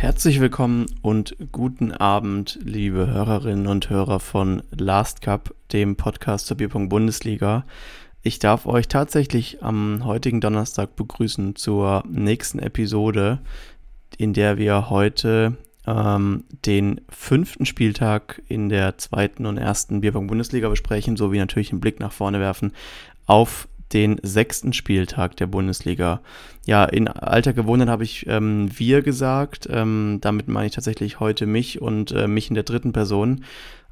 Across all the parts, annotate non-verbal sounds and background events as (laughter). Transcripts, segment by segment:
Herzlich willkommen und guten Abend, liebe Hörerinnen und Hörer von Last Cup, dem Podcast zur Bierpunkt Bundesliga. Ich darf euch tatsächlich am heutigen Donnerstag begrüßen zur nächsten Episode, in der wir heute ähm, den fünften Spieltag in der zweiten und ersten Bierpunkt Bundesliga besprechen, sowie natürlich einen Blick nach vorne werfen auf den sechsten Spieltag der Bundesliga. Ja, in alter Gewohnheit habe ich ähm, wir gesagt. Ähm, damit meine ich tatsächlich heute mich und äh, mich in der dritten Person.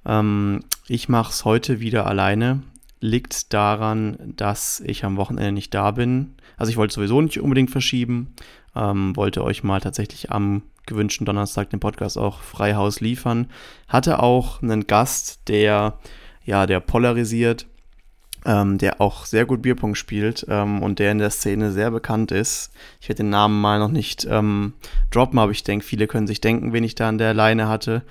Ähm, ich mache es heute wieder alleine. Liegt daran, dass ich am Wochenende nicht da bin. Also ich wollte sowieso nicht unbedingt verschieben. Ähm, wollte euch mal tatsächlich am gewünschten Donnerstag den Podcast auch frei Haus liefern. Hatte auch einen Gast, der ja, der polarisiert ähm, der auch sehr gut Bierpong spielt ähm, und der in der Szene sehr bekannt ist. Ich werde den Namen mal noch nicht ähm, droppen, aber ich denke, viele können sich denken, wen ich da an der Leine hatte.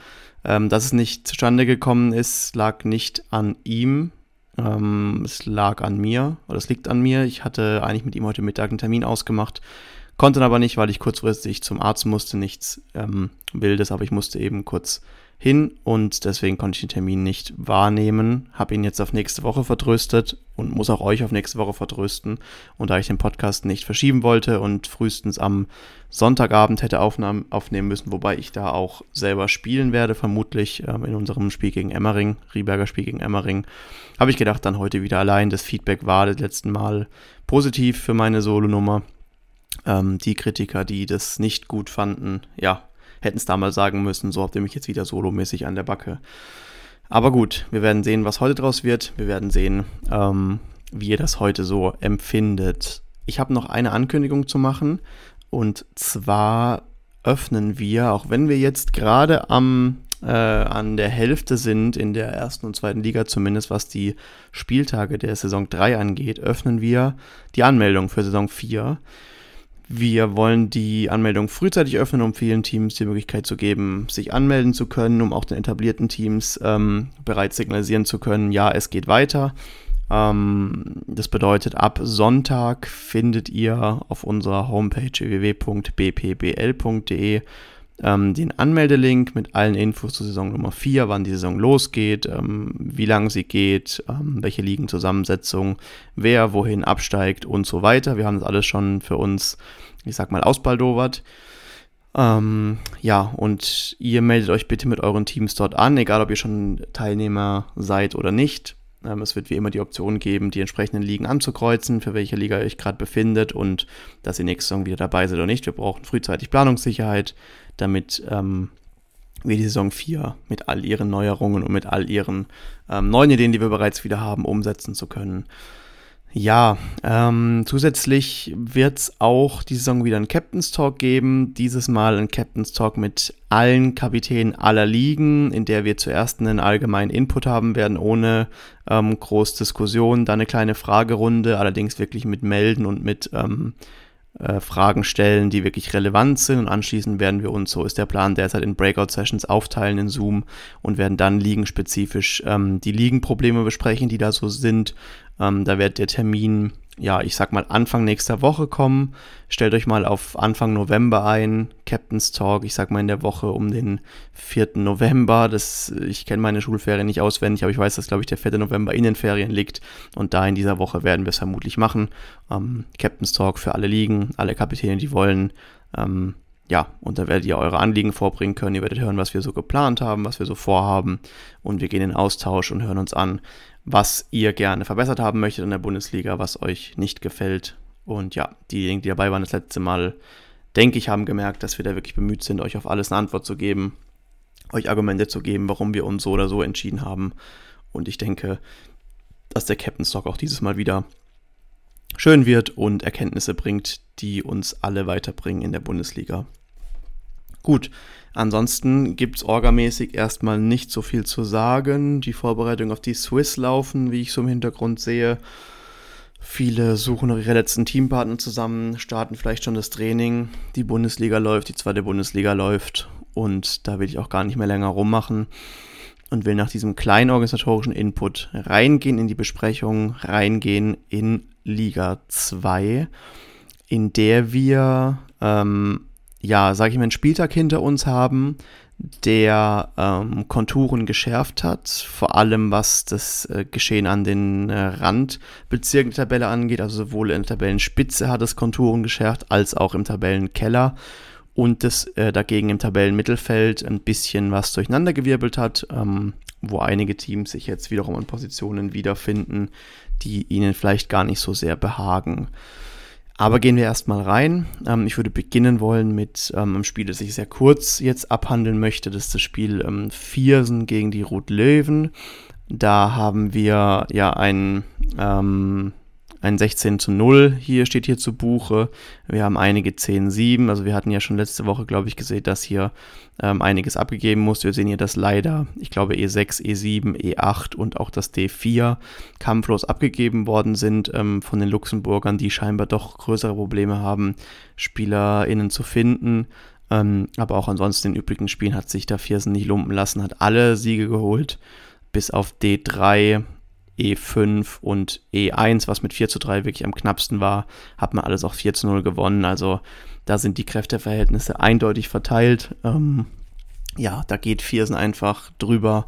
Ähm, dass es nicht zustande gekommen ist, lag nicht an ihm. Ähm, es lag an mir oder es liegt an mir. Ich hatte eigentlich mit ihm heute Mittag einen Termin ausgemacht, konnte aber nicht, weil ich kurzfristig zum Arzt musste. Nichts ähm, Wildes, aber ich musste eben kurz hin und deswegen konnte ich den Termin nicht wahrnehmen. Habe ihn jetzt auf nächste Woche vertröstet und muss auch euch auf nächste Woche vertrösten. Und da ich den Podcast nicht verschieben wollte und frühestens am Sonntagabend hätte aufnahmen, aufnehmen müssen, wobei ich da auch selber spielen werde, vermutlich ähm, in unserem Spiel gegen Emmering, Rieberger Spiel gegen Emmering, habe ich gedacht, dann heute wieder allein. Das Feedback war das letzte Mal positiv für meine Solonummer. Ähm, die Kritiker, die das nicht gut fanden, ja, hätten es damals sagen müssen. So habt ihr mich jetzt wieder solomäßig an der Backe. Aber gut, wir werden sehen, was heute draus wird. Wir werden sehen, ähm, wie ihr das heute so empfindet. Ich habe noch eine Ankündigung zu machen. Und zwar öffnen wir, auch wenn wir jetzt gerade am äh, an der Hälfte sind, in der ersten und zweiten Liga zumindest, was die Spieltage der Saison 3 angeht, öffnen wir die Anmeldung für Saison 4. Wir wollen die Anmeldung frühzeitig öffnen, um vielen Teams die Möglichkeit zu geben, sich anmelden zu können, um auch den etablierten Teams ähm, bereits signalisieren zu können, ja, es geht weiter. Ähm, das bedeutet, ab Sonntag findet ihr auf unserer Homepage www.bpbl.de ähm, den Anmeldelink mit allen Infos zur Saison Nummer 4, wann die Saison losgeht, ähm, wie lang sie geht, ähm, welche Ligenzusammensetzung, wer wohin absteigt und so weiter. Wir haben das alles schon für uns, ich sag mal, ausbaldowert. Ähm, ja, und ihr meldet euch bitte mit euren Teams dort an, egal ob ihr schon Teilnehmer seid oder nicht. Ähm, es wird wie immer die Option geben, die entsprechenden Ligen anzukreuzen, für welche Liga ihr euch gerade befindet und dass ihr nächste Saison wieder dabei seid oder nicht. Wir brauchen frühzeitig Planungssicherheit, damit ähm, wir die Saison 4 mit all ihren Neuerungen und mit all ihren ähm, neuen Ideen, die wir bereits wieder haben, umsetzen zu können. Ja, ähm, zusätzlich wird es auch die Saison wieder einen Captain's Talk geben. Dieses Mal ein Captain's Talk mit allen Kapitänen aller Ligen, in der wir zuerst einen allgemeinen Input haben werden, ohne ähm, groß Diskussion. Dann eine kleine Fragerunde, allerdings wirklich mit Melden und mit ähm, äh, Fragen stellen, die wirklich relevant sind. Und anschließend werden wir uns, so ist der Plan derzeit, in Breakout-Sessions aufteilen in Zoom und werden dann ligenspezifisch ähm, die Ligenprobleme besprechen, die da so sind ähm, da wird der Termin, ja, ich sag mal Anfang nächster Woche kommen. Stellt euch mal auf Anfang November ein, Captain's Talk, ich sag mal in der Woche um den 4. November. Das, ich kenne meine Schulferien nicht auswendig, aber ich weiß, dass, glaube ich, der 4. November in den Ferien liegt. Und da in dieser Woche werden wir es vermutlich machen. Ähm, Captain's Talk für alle Ligen, alle Kapitäne, die wollen. Ähm, ja, und da werdet ihr eure Anliegen vorbringen können. Ihr werdet hören, was wir so geplant haben, was wir so vorhaben. Und wir gehen in Austausch und hören uns an, was ihr gerne verbessert haben möchtet in der Bundesliga, was euch nicht gefällt. Und ja, diejenigen, die dabei waren das letzte Mal, denke ich, haben gemerkt, dass wir da wirklich bemüht sind, euch auf alles eine Antwort zu geben, euch Argumente zu geben, warum wir uns so oder so entschieden haben. Und ich denke, dass der Captain Stock auch dieses Mal wieder schön wird und Erkenntnisse bringt, die uns alle weiterbringen in der Bundesliga. Gut, ansonsten gibt es orgamäßig erstmal nicht so viel zu sagen. Die Vorbereitungen auf die Swiss laufen, wie ich so im Hintergrund sehe. Viele suchen ihre letzten Teampartner zusammen, starten vielleicht schon das Training. Die Bundesliga läuft, die zweite Bundesliga läuft und da will ich auch gar nicht mehr länger rummachen und will nach diesem kleinen organisatorischen Input reingehen in die Besprechung, reingehen in Liga 2, in der wir ähm, ja, sage ich mal, einen Spieltag hinter uns haben, der ähm, Konturen geschärft hat, vor allem was das äh, Geschehen an den äh, Randbezirken der Tabelle angeht, also sowohl in der Tabellenspitze hat es Konturen geschärft, als auch im Tabellenkeller und das äh, dagegen im Tabellenmittelfeld ein bisschen was durcheinandergewirbelt hat, ähm, wo einige Teams sich jetzt wiederum in Positionen wiederfinden, die ihnen vielleicht gar nicht so sehr behagen. Aber gehen wir erstmal rein. Ähm, ich würde beginnen wollen mit ähm, einem Spiel, das ich sehr kurz jetzt abhandeln möchte. Das ist das Spiel ähm, Viersen gegen die Rot Löwen. Da haben wir ja ein ähm, ein 16 zu 0 hier steht hier zu Buche. Wir haben einige 10-7. Also wir hatten ja schon letzte Woche, glaube ich, gesehen, dass hier ähm, einiges abgegeben muss. Wir sehen hier, dass leider, ich glaube, E6, E7, E8 und auch das D4 kampflos abgegeben worden sind ähm, von den Luxemburgern, die scheinbar doch größere Probleme haben, SpielerInnen zu finden. Ähm, aber auch ansonsten in den übrigen Spielen hat sich da Viersen nicht lumpen lassen, hat alle Siege geholt, bis auf D3, E5 und E1, was mit 4 zu 3 wirklich am knappsten war, hat man alles auch 4 zu 0 gewonnen. Also da sind die Kräfteverhältnisse eindeutig verteilt. Ähm, ja, da geht Viersen einfach drüber.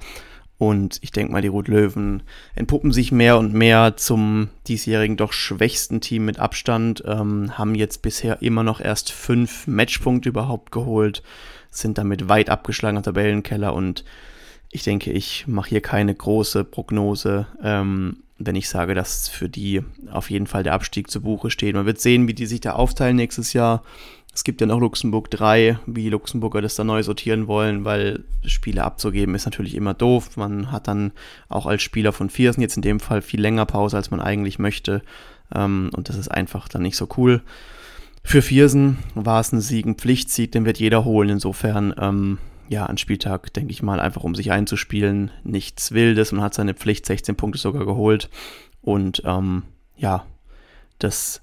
Und ich denke mal, die Rot-Löwen entpuppen sich mehr und mehr zum diesjährigen doch schwächsten Team mit Abstand, ähm, haben jetzt bisher immer noch erst fünf Matchpunkte überhaupt geholt, sind damit weit abgeschlagen am Tabellenkeller und ich denke, ich mache hier keine große Prognose, ähm, wenn ich sage, dass für die auf jeden Fall der Abstieg zu Buche steht. Man wird sehen, wie die sich da aufteilen nächstes Jahr. Es gibt ja noch Luxemburg 3, wie die Luxemburger das da neu sortieren wollen, weil Spiele abzugeben ist natürlich immer doof. Man hat dann auch als Spieler von Viersen jetzt in dem Fall viel länger Pause, als man eigentlich möchte. Ähm, und das ist einfach dann nicht so cool. Für Viersen war es ein Sieg, ein Pflichtsieg, den wird jeder holen. Insofern ähm, ja, ein Spieltag, denke ich mal, einfach um sich einzuspielen. Nichts Wildes. Man hat seine Pflicht, 16 Punkte sogar geholt. Und ähm, ja, das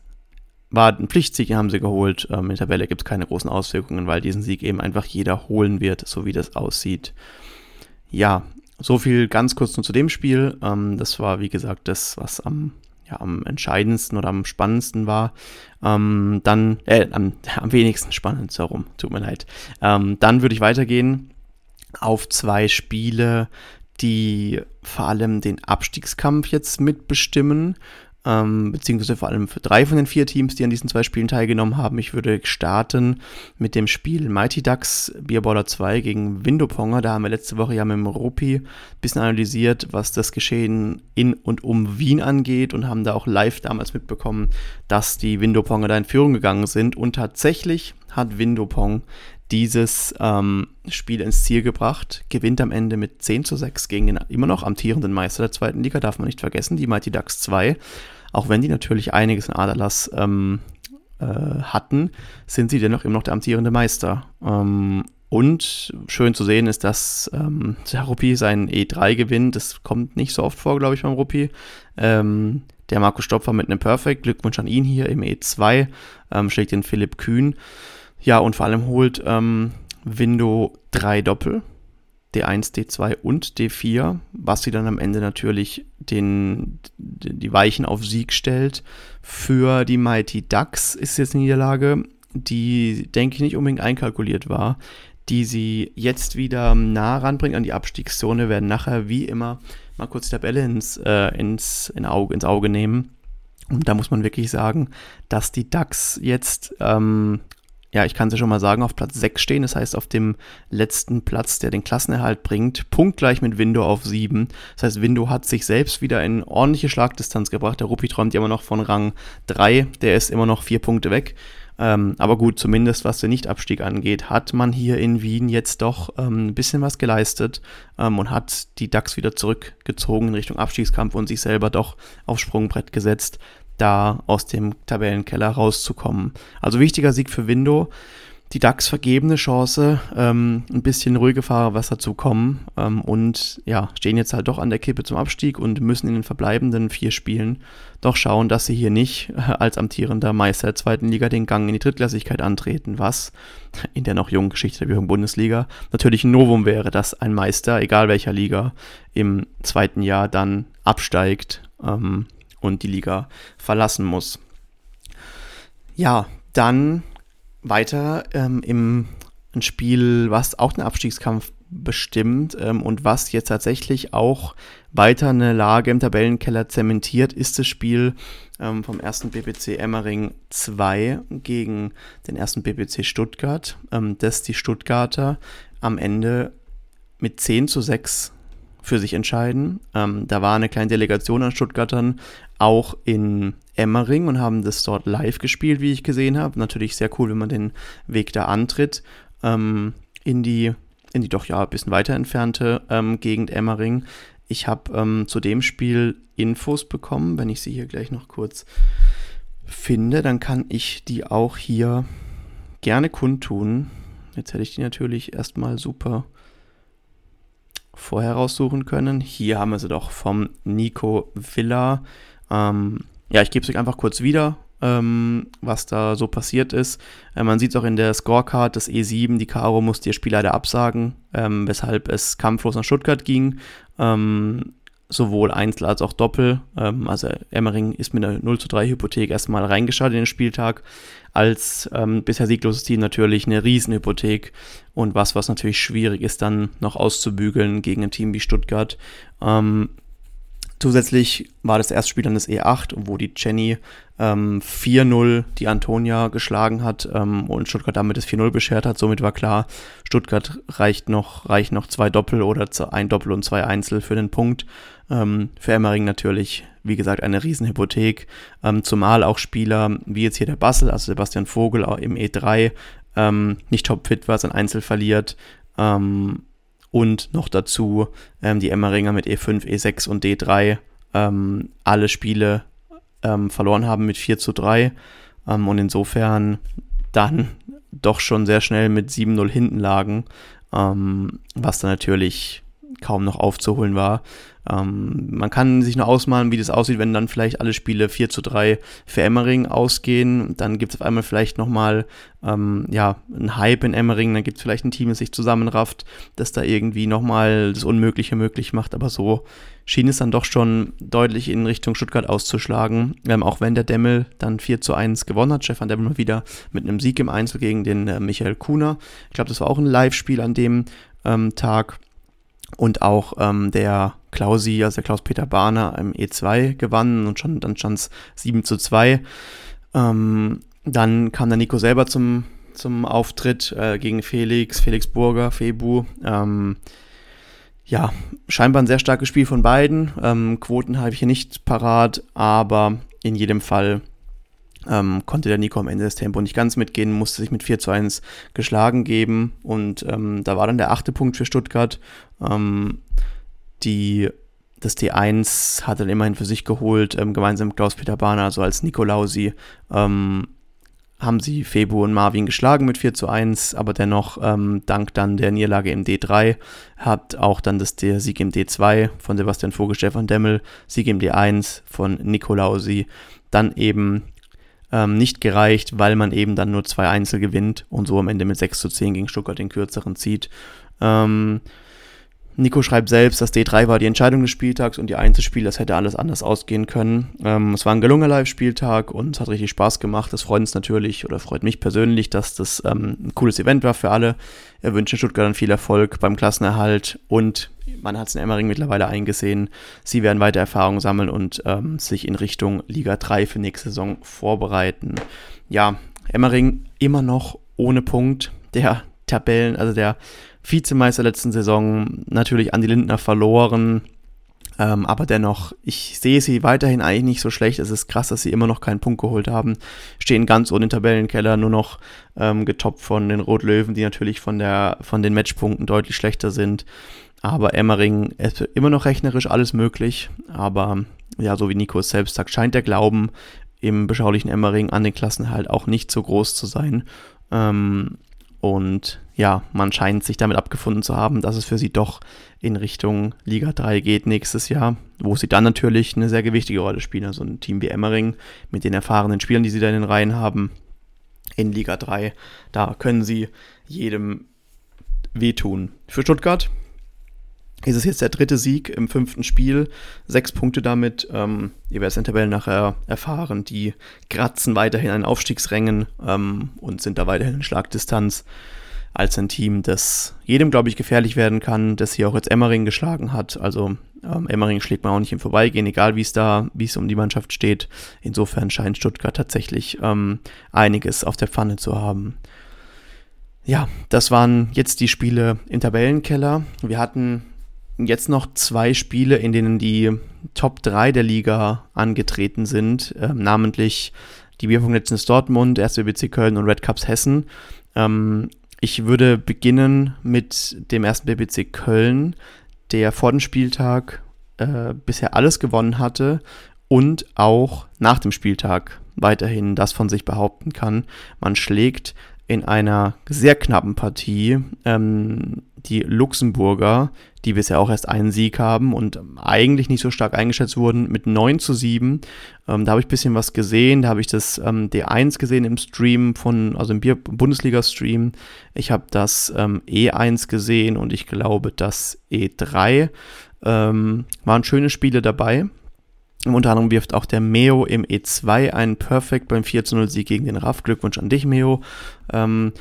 war ein Pflichtsieg, haben sie geholt. Ähm, in der Tabelle gibt es keine großen Auswirkungen, weil diesen Sieg eben einfach jeder holen wird, so wie das aussieht. Ja, so viel ganz kurz nur zu dem Spiel. Ähm, das war, wie gesagt, das, was am ja, am entscheidendsten oder am spannendsten war. Ähm, dann, äh, am, (laughs) am wenigsten spannend, so rum, tut mir leid. Ähm, dann würde ich weitergehen auf zwei Spiele, die vor allem den Abstiegskampf jetzt mitbestimmen ähm, beziehungsweise vor allem für drei von den vier Teams, die an diesen zwei Spielen teilgenommen haben. Ich würde starten mit dem Spiel Mighty Ducks Beerballer 2 gegen Windoponger. Da haben wir letzte Woche ja mit dem Rupi ein bisschen analysiert, was das Geschehen in und um Wien angeht und haben da auch live damals mitbekommen, dass die Windoponger da in Führung gegangen sind und tatsächlich hat Windopong dieses ähm, Spiel ins Ziel gebracht, gewinnt am Ende mit 10 zu 6 gegen den immer noch amtierenden Meister der zweiten Liga, darf man nicht vergessen, die Mighty Ducks 2. Auch wenn die natürlich einiges in Aderlass ähm, äh, hatten, sind sie dennoch immer noch der amtierende Meister. Ähm, und schön zu sehen ist, dass ähm, der Ruppi seinen E3 gewinnt. Das kommt nicht so oft vor, glaube ich, beim Ruppi. Ähm, der Marco Stopfer mit einem Perfect. Glückwunsch an ihn hier im E2. Ähm, schlägt den Philipp Kühn. Ja, und vor allem holt ähm, Window 3 Doppel. D1, D2 und D4, was sie dann am Ende natürlich den, die Weichen auf Sieg stellt. Für die Mighty Ducks ist jetzt eine Niederlage, die, denke ich, nicht unbedingt einkalkuliert war, die sie jetzt wieder nah ranbringt an die Abstiegszone, werden nachher wie immer mal kurz die Tabelle ins, äh, ins, in Auge, ins Auge nehmen. Und da muss man wirklich sagen, dass die Ducks jetzt ähm, ja, ich kann es ja schon mal sagen, auf Platz 6 stehen. Das heißt, auf dem letzten Platz, der den Klassenerhalt bringt, punktgleich mit Window auf 7. Das heißt, Window hat sich selbst wieder in ordentliche Schlagdistanz gebracht. Der Ruppi träumt immer noch von Rang 3. Der ist immer noch vier Punkte weg. Ähm, aber gut, zumindest was den Nichtabstieg angeht, hat man hier in Wien jetzt doch ähm, ein bisschen was geleistet ähm, und hat die DAX wieder zurückgezogen in Richtung Abstiegskampf und sich selber doch aufs Sprungbrett gesetzt da aus dem Tabellenkeller rauszukommen. Also wichtiger Sieg für Window. Die DAX vergebene Chance, ähm, ein bisschen ruhige Fahrerwasser zu kommen ähm, und ja, stehen jetzt halt doch an der Kippe zum Abstieg und müssen in den verbleibenden vier Spielen doch schauen, dass sie hier nicht äh, als amtierender Meister der zweiten Liga den Gang in die Drittklassigkeit antreten, was in der noch jungen Geschichte der Bundesliga natürlich ein Novum wäre, dass ein Meister, egal welcher Liga, im zweiten Jahr dann absteigt. Ähm, und die Liga verlassen muss. Ja, dann weiter ähm, im ein Spiel, was auch den Abstiegskampf bestimmt ähm, und was jetzt tatsächlich auch weiter eine Lage im Tabellenkeller zementiert, ist das Spiel ähm, vom ersten BPC Emmering 2 gegen den ersten BPC Stuttgart, ähm, dass die Stuttgarter am Ende mit 10 zu 6 für sich entscheiden. Ähm, da war eine kleine Delegation an Stuttgartern auch in Emmering und haben das dort live gespielt, wie ich gesehen habe. Natürlich sehr cool, wenn man den Weg da antritt ähm, in die in die doch ja ein bisschen weiter entfernte ähm, Gegend Emmering. Ich habe ähm, zu dem Spiel Infos bekommen. Wenn ich sie hier gleich noch kurz finde, dann kann ich die auch hier gerne kundtun. Jetzt hätte ich die natürlich erstmal super vorher raussuchen können. Hier haben wir sie doch vom Nico Villa. Ähm, ja, ich gebe es euch einfach kurz wieder, ähm, was da so passiert ist. Äh, man sieht es auch in der Scorecard, das E7, die Caro musste ihr Spiel leider absagen, ähm, weshalb es kampflos nach Stuttgart ging. Ähm, sowohl Einzel als auch Doppel. Ähm, also Emmering ist mit einer 0 zu 3 Hypothek erstmal reingeschaut in den Spieltag. Als ähm, bisher siegloses Team natürlich eine Riesenhypothek und was, was natürlich schwierig ist, dann noch auszubügeln gegen ein Team wie Stuttgart. Zusätzlich war das erste Spiel dann das E8, wo die Jenny ähm, 4-0 die Antonia geschlagen hat ähm, und Stuttgart damit das 4-0 beschert hat. Somit war klar, Stuttgart reicht noch, reicht noch zwei Doppel oder ein Doppel und zwei Einzel für den Punkt. Ähm, für Emmering natürlich, wie gesagt, eine Riesenhypothek. Ähm, zumal auch Spieler wie jetzt hier der Bassel, also Sebastian Vogel im E3, ähm, nicht topfit war, sein Einzel verliert. Ähm, und noch dazu ähm, die Emmeringer mit E5, E6 und D3 ähm, alle Spiele ähm, verloren haben mit 4 zu 3 ähm, und insofern dann doch schon sehr schnell mit 7-0 hinten lagen, ähm, was dann natürlich kaum noch aufzuholen war. Ähm, man kann sich nur ausmalen, wie das aussieht, wenn dann vielleicht alle Spiele 4 zu 3 für Emmering ausgehen. Dann gibt es auf einmal vielleicht nochmal ähm, ja, einen Hype in Emmering, dann gibt es vielleicht ein Team, das sich zusammenrafft, das da irgendwie nochmal das Unmögliche möglich macht. Aber so schien es dann doch schon deutlich in Richtung Stuttgart auszuschlagen. Ähm, auch wenn der Demmel dann 4 zu 1 gewonnen hat. Stefan Demmel mal wieder mit einem Sieg im Einzel gegen den äh, Michael Kuhner. Ich glaube, das war auch ein Live-Spiel an dem ähm, Tag. Und auch ähm, der Klausi, also der Klaus-Peter Bahner im E2 gewann und schon, dann stand es 7 zu 2. Ähm, dann kam der Nico selber zum, zum Auftritt äh, gegen Felix, Felix Burger, Febu. Ähm, ja, scheinbar ein sehr starkes Spiel von beiden. Ähm, Quoten habe ich hier nicht parat, aber in jedem Fall ähm, konnte der Nico am Ende des Tempo nicht ganz mitgehen, musste sich mit 4 zu 1 geschlagen geben. Und ähm, da war dann der achte Punkt für Stuttgart. Ähm, die, das T1 hat dann immerhin für sich geholt, ähm, gemeinsam mit Klaus-Peter Bahner, also als Nikolausi, ähm, haben sie Febu und Marvin geschlagen mit 4 zu 1, aber dennoch, ähm, dank dann der Niederlage im D3, hat auch dann das, der Sieg im D2 von Sebastian Vogel, Stefan Demmel, Sieg im D1 von Nikolausi, dann eben ähm, nicht gereicht, weil man eben dann nur zwei Einzel gewinnt und so am Ende mit 6 zu 10 gegen Stuttgart den kürzeren zieht. Ähm, Nico schreibt selbst, dass D3 war die Entscheidung des Spieltags und die Einzelspiele, das hätte alles anders ausgehen können. Ähm, es war ein gelungener Live-Spieltag und es hat richtig Spaß gemacht. Das freut uns natürlich oder freut mich persönlich, dass das ähm, ein cooles Event war für alle. Wir wünschen Stuttgart viel Erfolg beim Klassenerhalt und man hat es in Emmering mittlerweile eingesehen. Sie werden weiter Erfahrung sammeln und ähm, sich in Richtung Liga 3 für nächste Saison vorbereiten. Ja, Emmering immer noch ohne Punkt. Der Tabellen, also der Vizemeister letzten Saison, natürlich Andi Lindner verloren. Ähm, aber dennoch, ich sehe sie weiterhin eigentlich nicht so schlecht. Es ist krass, dass sie immer noch keinen Punkt geholt haben. Stehen ganz ohne Tabellenkeller, nur noch ähm, getoppt von den Rotlöwen, die natürlich von, der, von den Matchpunkten deutlich schlechter sind. Aber Emmering ist immer noch rechnerisch alles möglich. Aber ja, so wie Nico es selbst sagt, scheint der Glauben im beschaulichen Emmering an den Klassen halt auch nicht so groß zu sein. Ähm, und ja, man scheint sich damit abgefunden zu haben, dass es für sie doch in Richtung Liga 3 geht nächstes Jahr, wo sie dann natürlich eine sehr gewichtige Rolle spielen. Also ein Team wie Emmering mit den erfahrenen Spielern, die sie da in den Reihen haben, in Liga 3, da können sie jedem wehtun. Für Stuttgart ist es jetzt der dritte Sieg im fünften Spiel, sechs Punkte damit. Ähm, ihr werdet es in der Tabelle nachher erfahren. Die kratzen weiterhin an Aufstiegsrängen ähm, und sind da weiterhin in Schlagdistanz als ein Team, das jedem, glaube ich, gefährlich werden kann, das hier auch jetzt Emmering geschlagen hat. Also ähm, Emmering schlägt man auch nicht im Vorbeigehen, egal wie es da, wie es um die Mannschaft steht. Insofern scheint Stuttgart tatsächlich ähm, einiges auf der Pfanne zu haben. Ja, das waren jetzt die Spiele im Tabellenkeller. Wir hatten jetzt noch zwei Spiele, in denen die Top 3 der Liga angetreten sind, äh, namentlich die Letztens Dortmund, 1. BBC Köln und Red Cups Hessen. Ähm, ich würde beginnen mit dem ersten BBC Köln, der vor dem Spieltag äh, bisher alles gewonnen hatte und auch nach dem Spieltag weiterhin das von sich behaupten kann. Man schlägt in einer sehr knappen Partie ähm, die Luxemburger, die bisher auch erst einen Sieg haben und eigentlich nicht so stark eingeschätzt wurden, mit 9 zu 7. Ähm, da habe ich ein bisschen was gesehen. Da habe ich das ähm, D1 gesehen im Stream von, also im Bundesliga-Stream. Ich habe das ähm, E1 gesehen und ich glaube das E3. Ähm, waren schöne Spiele dabei. Unter anderem wirft auch der Meo im E2 einen Perfect beim 4 0 Sieg gegen den RAF. Glückwunsch an dich, Meo. Ähm,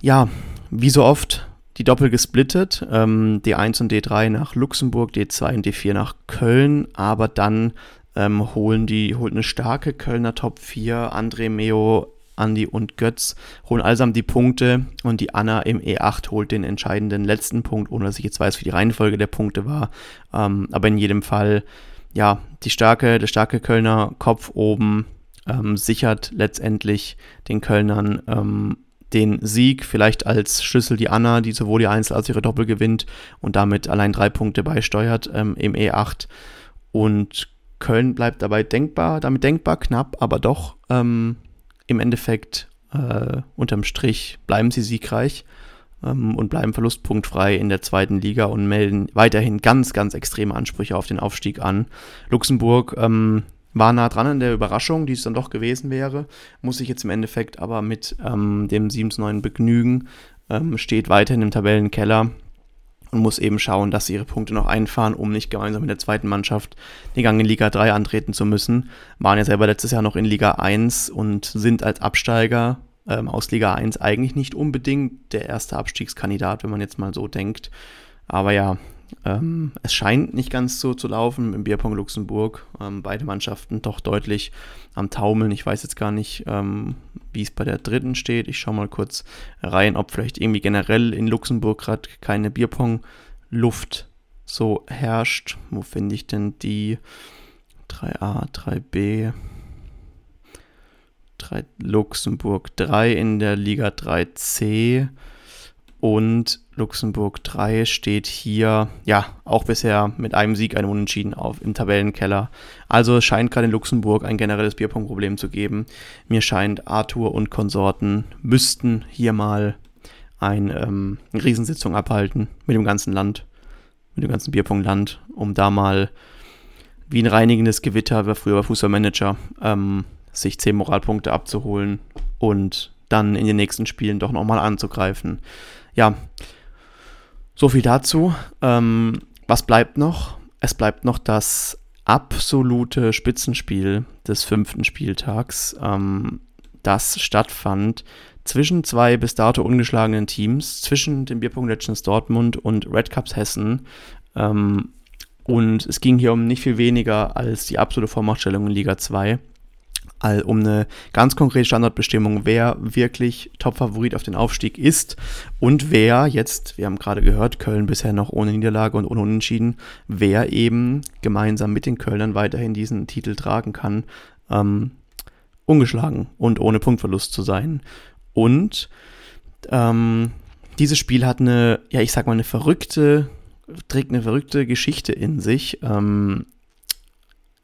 ja, wie so oft die Doppel gesplittet. Ähm, D1 und D3 nach Luxemburg, D2 und D4 nach Köln. Aber dann ähm, holen die, holt eine starke Kölner Top 4, André Meo, Andi und Götz holen allesamt die Punkte und die Anna im E8 holt den entscheidenden letzten Punkt, ohne dass ich jetzt weiß, wie die Reihenfolge der Punkte war. Ähm, aber in jedem Fall ja, die starke, der starke Kölner Kopf oben ähm, sichert letztendlich den Kölnern ähm, den Sieg, vielleicht als Schlüssel die Anna, die sowohl die Einzel als auch ihre Doppel gewinnt und damit allein drei Punkte beisteuert ähm, im E8. Und Köln bleibt dabei denkbar, damit denkbar knapp, aber doch ähm, im Endeffekt äh, unterm Strich bleiben sie siegreich ähm, und bleiben verlustpunktfrei in der zweiten Liga und melden weiterhin ganz, ganz extreme Ansprüche auf den Aufstieg an. Luxemburg ähm, war nah dran an der Überraschung, die es dann doch gewesen wäre, muss sich jetzt im Endeffekt aber mit ähm, dem 7-9 begnügen, ähm, steht weiterhin im Tabellenkeller und muss eben schauen, dass sie ihre Punkte noch einfahren, um nicht gemeinsam mit der zweiten Mannschaft den Gang in Liga 3 antreten zu müssen. Waren ja selber letztes Jahr noch in Liga 1 und sind als Absteiger ähm, aus Liga 1 eigentlich nicht unbedingt der erste Abstiegskandidat, wenn man jetzt mal so denkt. Aber ja, ähm, es scheint nicht ganz so zu laufen im Bierpong Luxemburg. Ähm, beide Mannschaften doch deutlich am Taumeln. Ich weiß jetzt gar nicht, ähm, wie es bei der dritten steht. Ich schaue mal kurz rein, ob vielleicht irgendwie generell in Luxemburg gerade keine Bierpong-Luft so herrscht. Wo finde ich denn die 3a, 3b? 3, Luxemburg 3 in der Liga 3c und Luxemburg 3 steht hier, ja, auch bisher mit einem Sieg, einem Unentschieden auf im Tabellenkeller. Also es scheint gerade in Luxemburg ein generelles Bierpunktproblem zu geben. Mir scheint, Arthur und Konsorten müssten hier mal ein, ähm, eine Riesensitzung abhalten mit dem ganzen Land, mit dem ganzen Bierpunktland, um da mal wie ein reinigendes Gewitter, wie früher Fußballmanager, ähm, sich 10 Moralpunkte abzuholen und dann in den nächsten Spielen doch nochmal anzugreifen. Ja, so viel dazu. Ähm, was bleibt noch? Es bleibt noch das absolute Spitzenspiel des fünften Spieltags, ähm, das stattfand zwischen zwei bis dato ungeschlagenen Teams, zwischen dem Bierpunkt Legends Dortmund und Red Cups Hessen. Ähm, und es ging hier um nicht viel weniger als die absolute Vormachtstellung in Liga 2 all um eine ganz konkrete Standardbestimmung, wer wirklich Topfavorit auf den Aufstieg ist und wer jetzt, wir haben gerade gehört, Köln bisher noch ohne Niederlage und ohne Unentschieden, wer eben gemeinsam mit den Kölnern weiterhin diesen Titel tragen kann, ähm, ungeschlagen und ohne Punktverlust zu sein. Und ähm, dieses Spiel hat eine, ja, ich sag mal, eine verrückte, trägt eine verrückte Geschichte in sich. Ähm,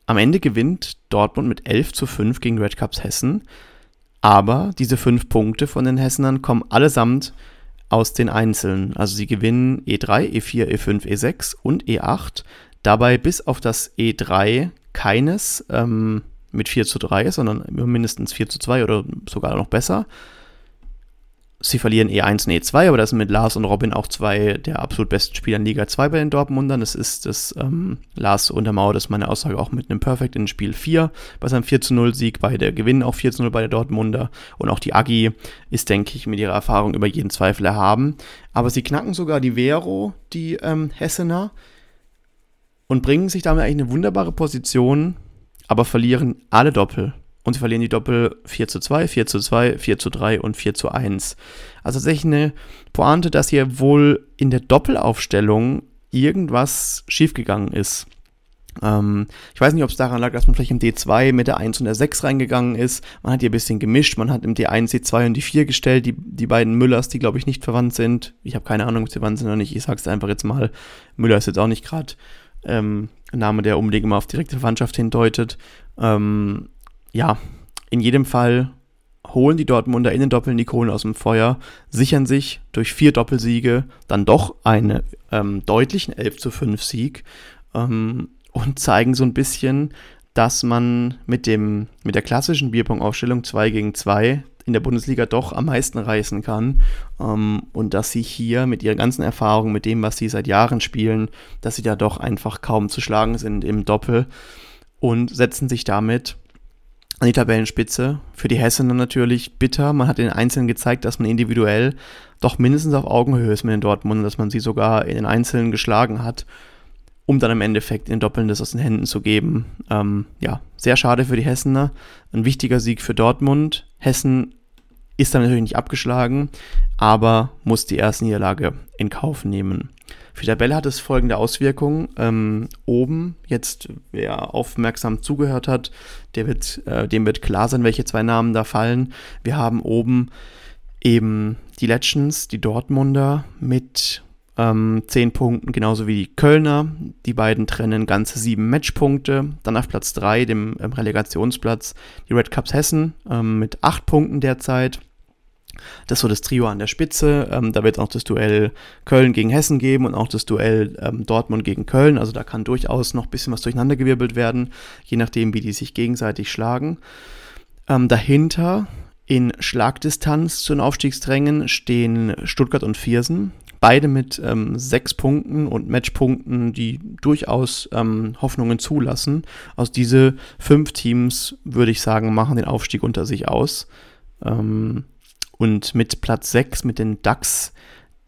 am Ende gewinnt Dortmund mit 11 zu 5 gegen Red Cups Hessen. Aber diese fünf Punkte von den Hessenern kommen allesamt aus den Einzelnen. Also sie gewinnen E3, E4, E5, E6 und E8. Dabei bis auf das E3 keines ähm, mit 4 zu 3, sondern mindestens 4 zu 2 oder sogar noch besser. Sie verlieren E1 und E2, aber das sind mit Lars und Robin auch zwei der absolut besten Spieler in Liga 2 bei den Dortmundern. Das ist das ähm, Lars untermauert das meine Aussage auch mit einem Perfect in Spiel 4 bei seinem 4 zu 0 Sieg. Beide gewinnen auch 4 zu 0 bei der Dortmunder. Und auch die Agi ist, denke ich, mit ihrer Erfahrung über jeden Zweifel erhaben. Aber sie knacken sogar die Vero, die ähm, Hessener, und bringen sich damit eigentlich eine wunderbare Position, aber verlieren alle Doppel und sie verlieren die Doppel 4 zu 2, 4 zu 2, 4 zu 3 und 4 zu 1. Also tatsächlich eine Pointe, dass hier wohl in der Doppelaufstellung irgendwas schiefgegangen ist. Ähm, ich weiß nicht, ob es daran lag, dass man vielleicht im D2 mit der 1 und der 6 reingegangen ist. Man hat hier ein bisschen gemischt. Man hat im D1 die 2 und die 4 gestellt. Die, die beiden Müllers, die glaube ich nicht verwandt sind. Ich habe keine Ahnung, ob sie verwandt sind oder nicht. Ich sage es einfach jetzt mal. Müller ist jetzt auch nicht gerade ähm, ein Name, der unbedingt immer auf direkte Verwandtschaft hindeutet. Ähm, ja, in jedem Fall holen die Dortmunder in den Doppeln die Kohlen aus dem Feuer, sichern sich durch vier Doppelsiege dann doch einen ähm, deutlichen 11 zu 5 Sieg ähm, und zeigen so ein bisschen, dass man mit, dem, mit der klassischen Bierpong-Aufstellung 2 gegen 2 in der Bundesliga doch am meisten reißen kann ähm, und dass sie hier mit ihrer ganzen Erfahrung, mit dem, was sie seit Jahren spielen, dass sie da doch einfach kaum zu schlagen sind im Doppel und setzen sich damit an die Tabellenspitze. Für die Hessen natürlich bitter. Man hat den Einzelnen gezeigt, dass man individuell doch mindestens auf Augenhöhe ist mit den Dortmund, dass man sie sogar in den Einzelnen geschlagen hat, um dann im Endeffekt in Doppeln das aus den Händen zu geben. Ähm, ja, sehr schade für die Hessener. Ein wichtiger Sieg für Dortmund. Hessen ist dann natürlich nicht abgeschlagen, aber muss die erste Niederlage in Kauf nehmen. Für Tabelle hat es folgende Auswirkungen. Ähm, oben, jetzt wer aufmerksam zugehört hat, der wird, äh, dem wird klar sein, welche zwei Namen da fallen. Wir haben oben eben die Legends, die Dortmunder mit ähm, 10 Punkten, genauso wie die Kölner. Die beiden trennen ganze sieben Matchpunkte. Dann auf Platz 3, dem ähm, Relegationsplatz, die Red Cups Hessen ähm, mit 8 Punkten derzeit. Das ist so das Trio an der Spitze. Ähm, da wird auch das Duell Köln gegen Hessen geben und auch das Duell ähm, Dortmund gegen Köln. Also da kann durchaus noch ein bisschen was durcheinandergewirbelt werden, je nachdem, wie die sich gegenseitig schlagen. Ähm, dahinter in Schlagdistanz zu den Aufstiegsdrängen stehen Stuttgart und Viersen. Beide mit ähm, sechs Punkten und Matchpunkten, die durchaus ähm, Hoffnungen zulassen. Aus diese fünf Teams, würde ich sagen, machen den Aufstieg unter sich aus. Ähm, und mit Platz 6, mit den DAX,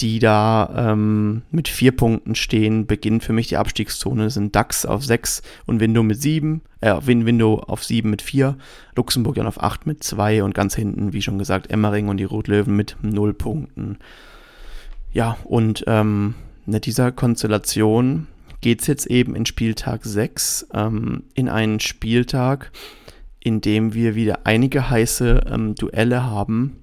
die da ähm, mit vier Punkten stehen, beginnt für mich die Abstiegszone. Das sind DAX auf 6 und Window mit 7, äh, Window auf 7 mit 4, Luxemburg dann auf 8 mit 2 und ganz hinten, wie schon gesagt, Emmering und die Rotlöwen mit 0 Punkten. Ja, und ähm, in dieser Konstellation geht es jetzt eben in Spieltag 6, ähm, in einen Spieltag, in dem wir wieder einige heiße ähm, Duelle haben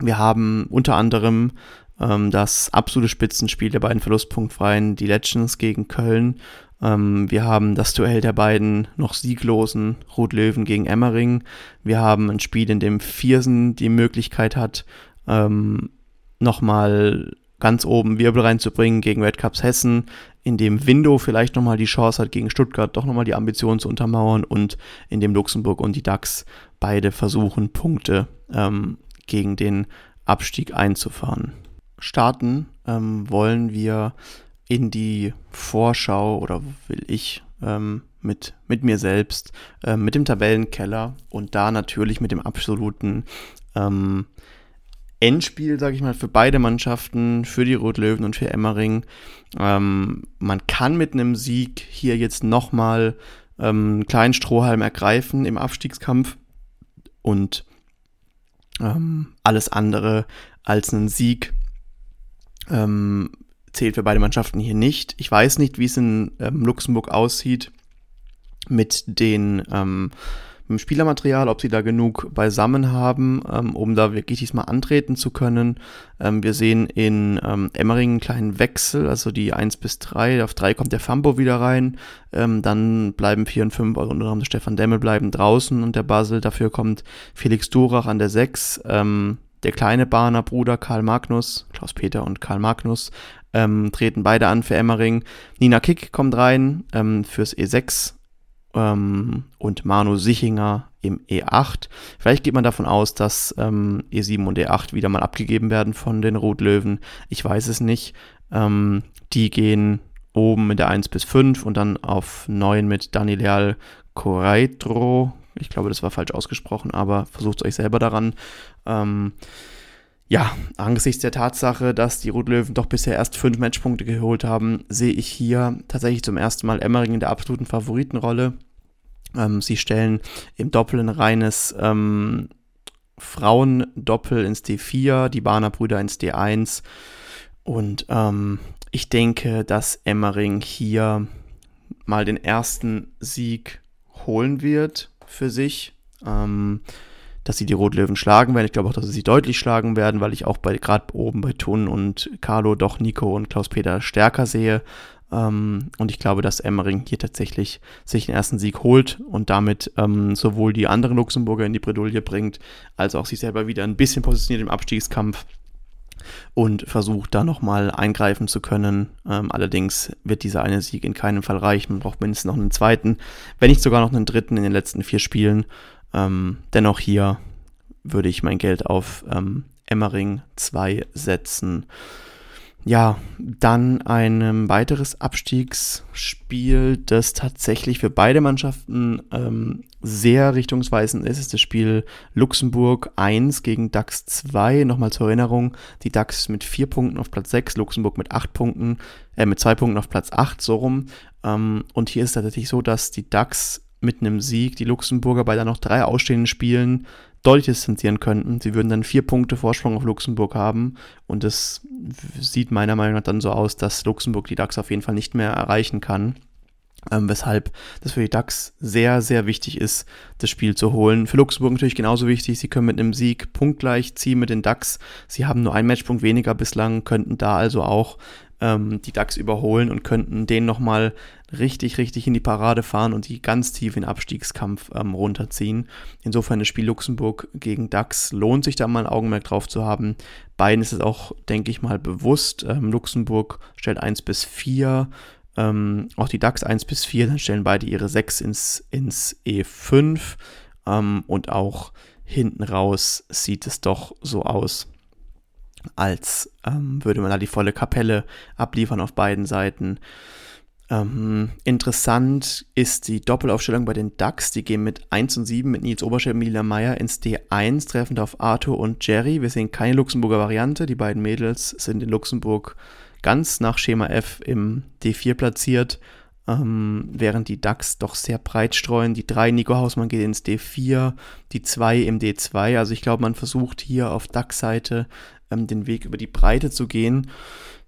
wir haben unter anderem ähm, das absolute Spitzenspiel der beiden Verlustpunktfreien, die Legends gegen Köln. Ähm, wir haben das Duell der beiden noch sieglosen Rot-Löwen gegen Emmering. Wir haben ein Spiel, in dem Viersen die Möglichkeit hat, ähm, nochmal ganz oben Wirbel reinzubringen gegen Red Cups Hessen, in dem Window vielleicht nochmal die Chance hat, gegen Stuttgart doch nochmal die Ambitionen zu untermauern und in dem Luxemburg und die DAX beide versuchen, Punkte ähm, gegen den Abstieg einzufahren. Starten ähm, wollen wir in die Vorschau oder will ich ähm, mit, mit mir selbst, äh, mit dem Tabellenkeller und da natürlich mit dem absoluten ähm, Endspiel, sage ich mal, für beide Mannschaften, für die Rot-Löwen und für Emmering. Ähm, man kann mit einem Sieg hier jetzt nochmal ähm, einen kleinen Strohhalm ergreifen im Abstiegskampf und ähm, alles andere als einen Sieg ähm, zählt für beide Mannschaften hier nicht. Ich weiß nicht, wie es in ähm, Luxemburg aussieht mit den ähm, Spielermaterial, ob sie da genug beisammen haben, ähm, um da wirklich diesmal antreten zu können. Ähm, wir sehen in ähm, Emmering einen kleinen Wechsel, also die 1 bis 3. Auf 3 kommt der Fambo wieder rein. Ähm, dann bleiben 4 und 5, also unter anderem Stefan Demmel bleiben draußen und der Basel. Dafür kommt Felix Durach an der 6. Ähm, der kleine Bahner Bruder Karl Magnus, Klaus-Peter und Karl Magnus, ähm, treten beide an für Emmering. Nina Kick kommt rein ähm, fürs E6 ähm, und Manu Sichinger im E8. Vielleicht geht man davon aus, dass ähm, E7 und E8 wieder mal abgegeben werden von den Rotlöwen. Ich weiß es nicht. Ähm, die gehen oben mit der 1 bis 5 und dann auf 9 mit Daniel Correitro. Ich glaube, das war falsch ausgesprochen, aber versucht euch selber daran. Ähm, ja, angesichts der Tatsache, dass die Rotlöwen doch bisher erst fünf Matchpunkte geholt haben, sehe ich hier tatsächlich zum ersten Mal Emmering in der absoluten Favoritenrolle. Ähm, sie stellen im Doppel ein reines ähm, Frauendoppel ins D4, die Bahner Brüder ins D1. Und ähm, ich denke, dass Emmering hier mal den ersten Sieg holen wird für sich. Ähm, dass sie die Rotlöwen schlagen werden. Ich glaube auch, dass sie sie deutlich schlagen werden, weil ich auch bei gerade oben bei Thun und Carlo doch Nico und Klaus-Peter stärker sehe. Ähm, und ich glaube, dass Emmering hier tatsächlich sich den ersten Sieg holt und damit ähm, sowohl die anderen Luxemburger in die Bredouille bringt, als auch sich selber wieder ein bisschen positioniert im Abstiegskampf und versucht da nochmal eingreifen zu können. Ähm, allerdings wird dieser eine Sieg in keinem Fall reichen. Man braucht mindestens noch einen zweiten, wenn nicht sogar noch einen dritten in den letzten vier Spielen. Ähm, dennoch hier würde ich mein Geld auf ähm, Emmering 2 setzen. Ja, dann ein weiteres Abstiegsspiel, das tatsächlich für beide Mannschaften ähm, sehr richtungsweisend ist, ist das Spiel Luxemburg 1 gegen DAX 2. Nochmal zur Erinnerung, die DAX mit 4 Punkten auf Platz 6, Luxemburg mit 8 Punkten, äh, mit 2 Punkten auf Platz 8, so rum. Ähm, und hier ist es tatsächlich so, dass die DAX mit einem Sieg die Luxemburger bei dann noch drei ausstehenden Spielen deutlich distanzieren könnten. Sie würden dann vier Punkte Vorsprung auf Luxemburg haben und es sieht meiner Meinung nach dann so aus, dass Luxemburg die DAX auf jeden Fall nicht mehr erreichen kann. Ähm, weshalb das für die DAX sehr, sehr wichtig ist, das Spiel zu holen. Für Luxemburg natürlich genauso wichtig. Sie können mit einem Sieg punktgleich ziehen mit den DAX. Sie haben nur einen Matchpunkt weniger bislang, könnten da also auch ähm, die DAX überholen und könnten den nochmal richtig, richtig in die Parade fahren und die ganz tief in Abstiegskampf ähm, runterziehen. Insofern das Spiel Luxemburg gegen DAX lohnt sich da mal ein Augenmerk drauf zu haben. Beiden ist es auch, denke ich mal, bewusst. Ähm, Luxemburg stellt 1 bis 4, ähm, auch die DAX 1 bis 4, dann stellen beide ihre 6 ins, ins E5 ähm, und auch hinten raus sieht es doch so aus, als ähm, würde man da die volle Kapelle abliefern auf beiden Seiten. Ähm, interessant ist die Doppelaufstellung bei den Ducks. Die gehen mit 1 und 7 mit Nils Oberschell und Mila Meyer ins D1, treffend auf Arthur und Jerry. Wir sehen keine Luxemburger Variante. Die beiden Mädels sind in Luxemburg ganz nach Schema F im D4 platziert, ähm, während die Ducks doch sehr breit streuen. Die 3 Nico Hausmann geht ins D4, die 2 im D2. Also ich glaube, man versucht hier auf Ducks-Seite ähm, den Weg über die Breite zu gehen.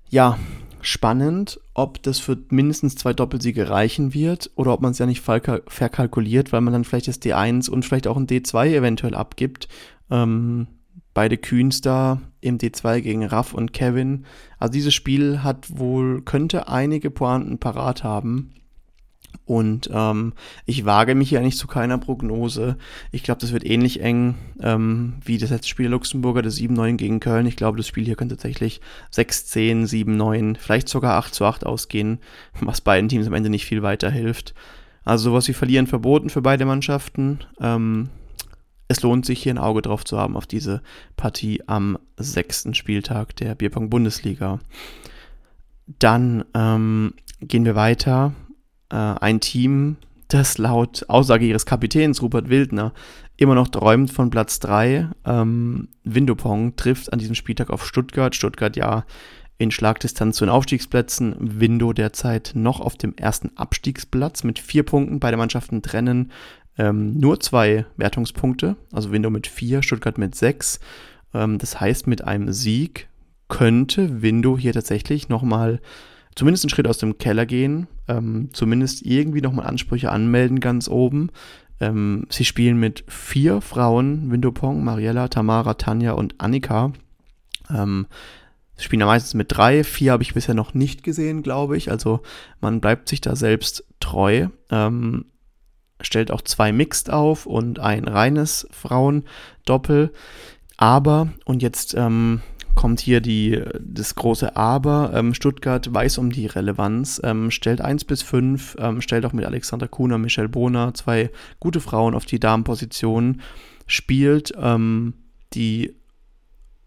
Ja, spannend, ob das für mindestens zwei Doppelsiege reichen wird oder ob man es ja nicht verkalkuliert, weil man dann vielleicht das D1 und vielleicht auch ein D2 eventuell abgibt. Ähm, beide Kühns da im D2 gegen Raff und Kevin. Also dieses Spiel hat wohl, könnte einige Pointen parat haben. Und ähm, ich wage mich ja nicht zu keiner Prognose. Ich glaube, das wird ähnlich eng ähm, wie das letzte Spiel der Luxemburger, das 7-9 gegen Köln. Ich glaube, das Spiel hier könnte tatsächlich 6-10, 7-9, vielleicht sogar 8 zu 8 ausgehen, was beiden Teams am Ende nicht viel weiterhilft. Also sowas wie Verlieren verboten für beide Mannschaften. Ähm, es lohnt sich hier ein Auge drauf zu haben auf diese Partie am sechsten Spieltag der Bierpong-Bundesliga. Dann ähm, gehen wir weiter äh, ein Team, das laut Aussage ihres Kapitäns Rupert Wildner immer noch träumt von Platz 3. Ähm, Windopong trifft an diesem Spieltag auf Stuttgart. Stuttgart ja in Schlagdistanz zu den Aufstiegsplätzen. Window derzeit noch auf dem ersten Abstiegsplatz mit vier Punkten. Beide Mannschaften trennen ähm, nur zwei Wertungspunkte. Also Window mit vier, Stuttgart mit sechs. Ähm, das heißt, mit einem Sieg könnte Window hier tatsächlich nochmal zumindest einen Schritt aus dem Keller gehen, ähm, zumindest irgendwie nochmal Ansprüche anmelden ganz oben. Ähm, sie spielen mit vier Frauen Windopong, Mariella, Tamara, Tanja und Annika. Ähm, sie spielen ja meistens mit drei, vier habe ich bisher noch nicht gesehen, glaube ich. Also man bleibt sich da selbst treu. Ähm, stellt auch zwei Mixed auf und ein reines Frauendoppel. Aber, und jetzt ähm, kommt hier die, das große Aber. Ähm, Stuttgart weiß um die Relevanz, ähm, stellt 1 bis 5, ähm, stellt auch mit Alexander Kuhner, Michelle Bohner zwei gute Frauen auf die Damenposition, spielt ähm, die